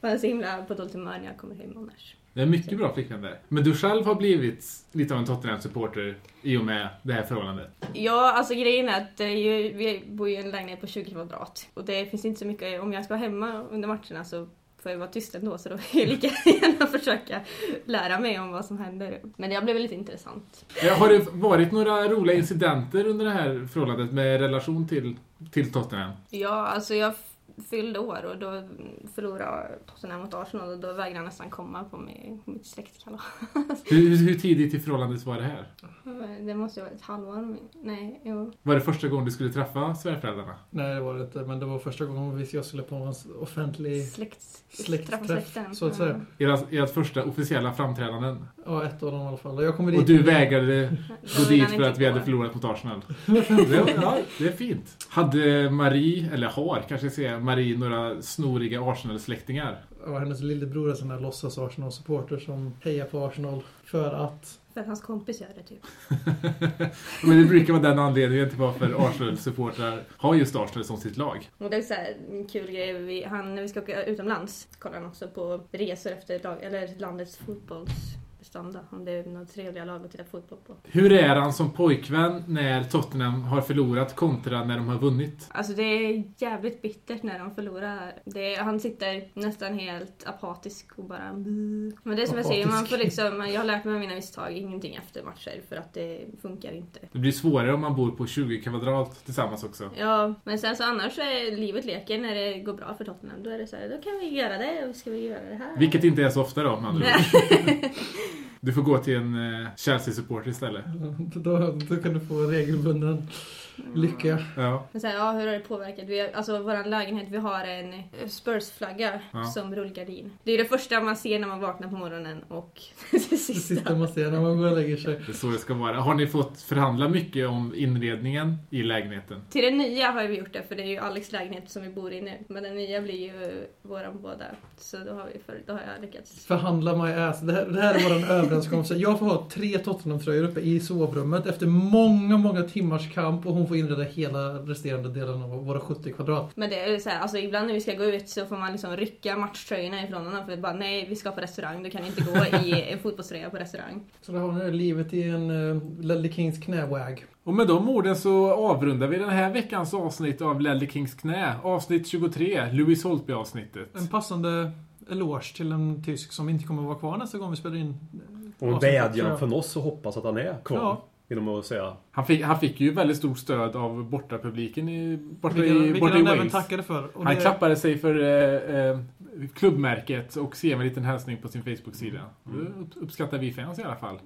Man är så himla på dåligt humör när jag kommer hem annars. Det är mycket bra flickvän där. Men du själv har blivit lite av en Tottenham-supporter i och med det här förhållandet. Ja, alltså grejen är att vi bor i en lägenhet på 20 kvadrat. Och det finns inte så mycket, om jag ska vara hemma under matcherna så får jag vara tyst ändå så då vill jag lika gärna försöka lära mig om vad som händer. Men det har blivit lite intressant. Eh, Har det varit några roliga incidenter under det här förhållandet med relation till, till Tottenham? Ja, alltså jag fyllde år och då förlorade Tottenham mot Arsenal och då vägrade han nästan komma på mi- mitt släktkalas. Hur, hur tidigt i förhållandet var det här? Det måste ju ha varit ett halvår. Nej, jo. Var det första gången du skulle träffa svärföräldrarna? Nej, det var det inte. Men det var första gången jag skulle på en offentlig Släkt, släktträff, träffa släkten. så att säga. Ert, ert första officiella framträdanden? Ja, ett av dem i alla fall. Och Jag kommer dit. Och du vägrade gå dit för att vi hade förlorat mot Arsenal? Det, ja, det är fint. Hade Marie, eller har kanske jag säga, Marie några snoriga Arsenal-släktingar? Ja, hennes lillebror är sån där låtsas Arsenal-supporter som hejar på Arsenal för att... För att hans kompis gör det typ. Men det brukar vara den anledningen till varför Arsenal-supportrar har just Arsenal som sitt lag. Och det är så här, en kul grej. Vi, han, när vi ska åka utomlands kollar han också på resor efter lag, eller landets fotbollsbestånd. Om det är några trevliga lag att titta fotboll på. Hur är han som pojkvän när Tottenham har förlorat kontra när de har vunnit? Alltså det är jävligt bittert när de förlorar. Det är, han sitter nästan helt apatisk och bara. Men det är som jag säger, man Apatisk. får liksom, jag har lärt mig av mina misstag, ingenting efter matcher för att det funkar inte. Det blir svårare om man bor på 20 kvadrat tillsammans också. Ja, men sen så annars så är livet leker när det går bra för Tottenham. Då är det så här, då kan vi göra det och ska vi göra det här. Vilket inte är så ofta då, ord. Du får gå till en eh, Chelsea-supporter istället. Då, då kan du få regelbunden lycka. Ja. Men så här, ja, hur har det påverkat? Vi har, alltså vår lägenhet, vi har en eh, Spurs-flagga Ja. som rullgardin. Det är det första man ser när man vaknar på morgonen och det Det sista. sista man ser när man går och lägger sig. Det är så det ska vara. Har ni fått förhandla mycket om inredningen i lägenheten? Till den nya har vi gjort det, för det är ju Alex lägenhet som vi bor i nu. Men den nya blir ju våran båda. Så då har, vi för, då har jag lyckats. Förhandla my ass. Det här, det här är vår överenskommelse. Jag får ha tre Tottenham-tröjor uppe i sovrummet efter många, många timmars kamp och hon får inreda hela resterande delen av våra 70 kvadrat. Men det är så här, alltså ibland när vi ska gå ut så får man liksom rycka matchtröjorna ifrån honom för bara nej, vi ska på restaurang, du kan inte gå i en fotbollströja på restaurang. Så då har ni livet i en uh, Ledley Kings knäwag. Och med de orden så avrundar vi den här veckans avsnitt av Ledley Kings knä. Avsnitt 23, Louis Holtby-avsnittet. En passande eloge till en tysk som inte kommer att vara kvar nästa gång vi spelar in. Och en vädjan från oss och hoppas att han är kvar. Ja. Genom att säga Han fick, han fick ju väldigt stort stöd av bortapubliken i, borta Vilket, i, vilket borta i han även Wales. tackade för. Och Han det- klappade sig för eh, eh, klubbmärket och skrev en liten hälsning på sin Facebook-sida. Det upp- uppskattar vi fans i alla fall.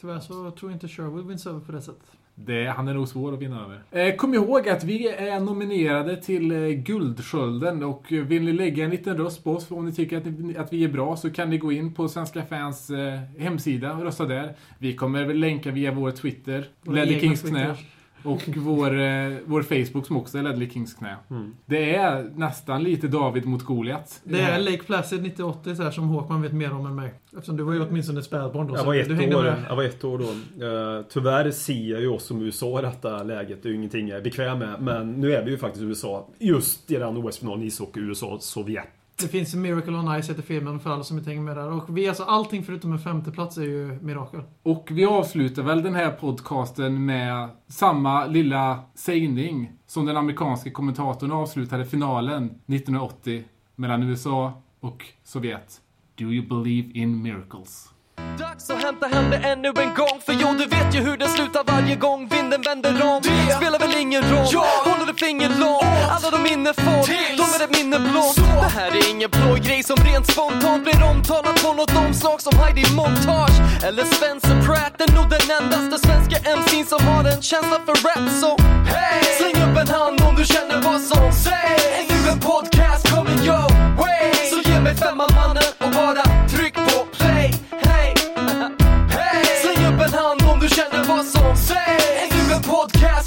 Tyvärr så tror jag inte Sherwood vinns över på det sättet. Det, han är nog svår att vinna över. Eh, kom ihåg att vi är nominerade till eh, Guldskölden och eh, vill ni lägga en liten röst på oss om ni tycker att, ni, att vi är bra så kan ni gå in på Svenska fans eh, hemsida och rösta där. Vi kommer länka via vår Twitter, egna Kings knä. Och vår, eh, vår Facebook som också är Ledley Kings knä. Mm. Det är nästan lite David mot Goliat. Det är Lake Placid 9080 så här, som Håkman vet mer om än mig. Eftersom du var ju åtminstone ett spädbarn då. Jag var du ett år, jag var ett år då. Eh, tyvärr ser jag ju oss som USA i detta läget. Det är ju ingenting jag är bekväm med. Men nu är vi ju faktiskt USA. Just i den OS-finalen ishockey, USA-Sovjet. Det finns Miracle on Ice heter filmen för alla som inte hänger med där. Och vi, alltså allting förutom en femteplats är ju mirakel. Och vi avslutar väl den här podcasten med samma lilla sägning som den amerikanske kommentatorn avslutade finalen 1980 mellan USA och Sovjet. Do you believe in miracles? Dags att hämta hem det ännu en gång. För jo, du vet ju hur det slutar varje gång vinden vänder om. Det spelar väl ingen roll, håller du finger långt. Alla de minne får, de är ett minne blått. Det här är ingen plågrej som rent spontant blir omtalat på något omslag som Heidi Montage Eller Spencer Pratt. Är nog den endaste svenska MC'n som har en känsla för rap Så hey! släng upp en hand om du känner vad som sägs. Ännu en podcast coming your way. Så ge mig femman du känner vad som sägs. Är du en podcast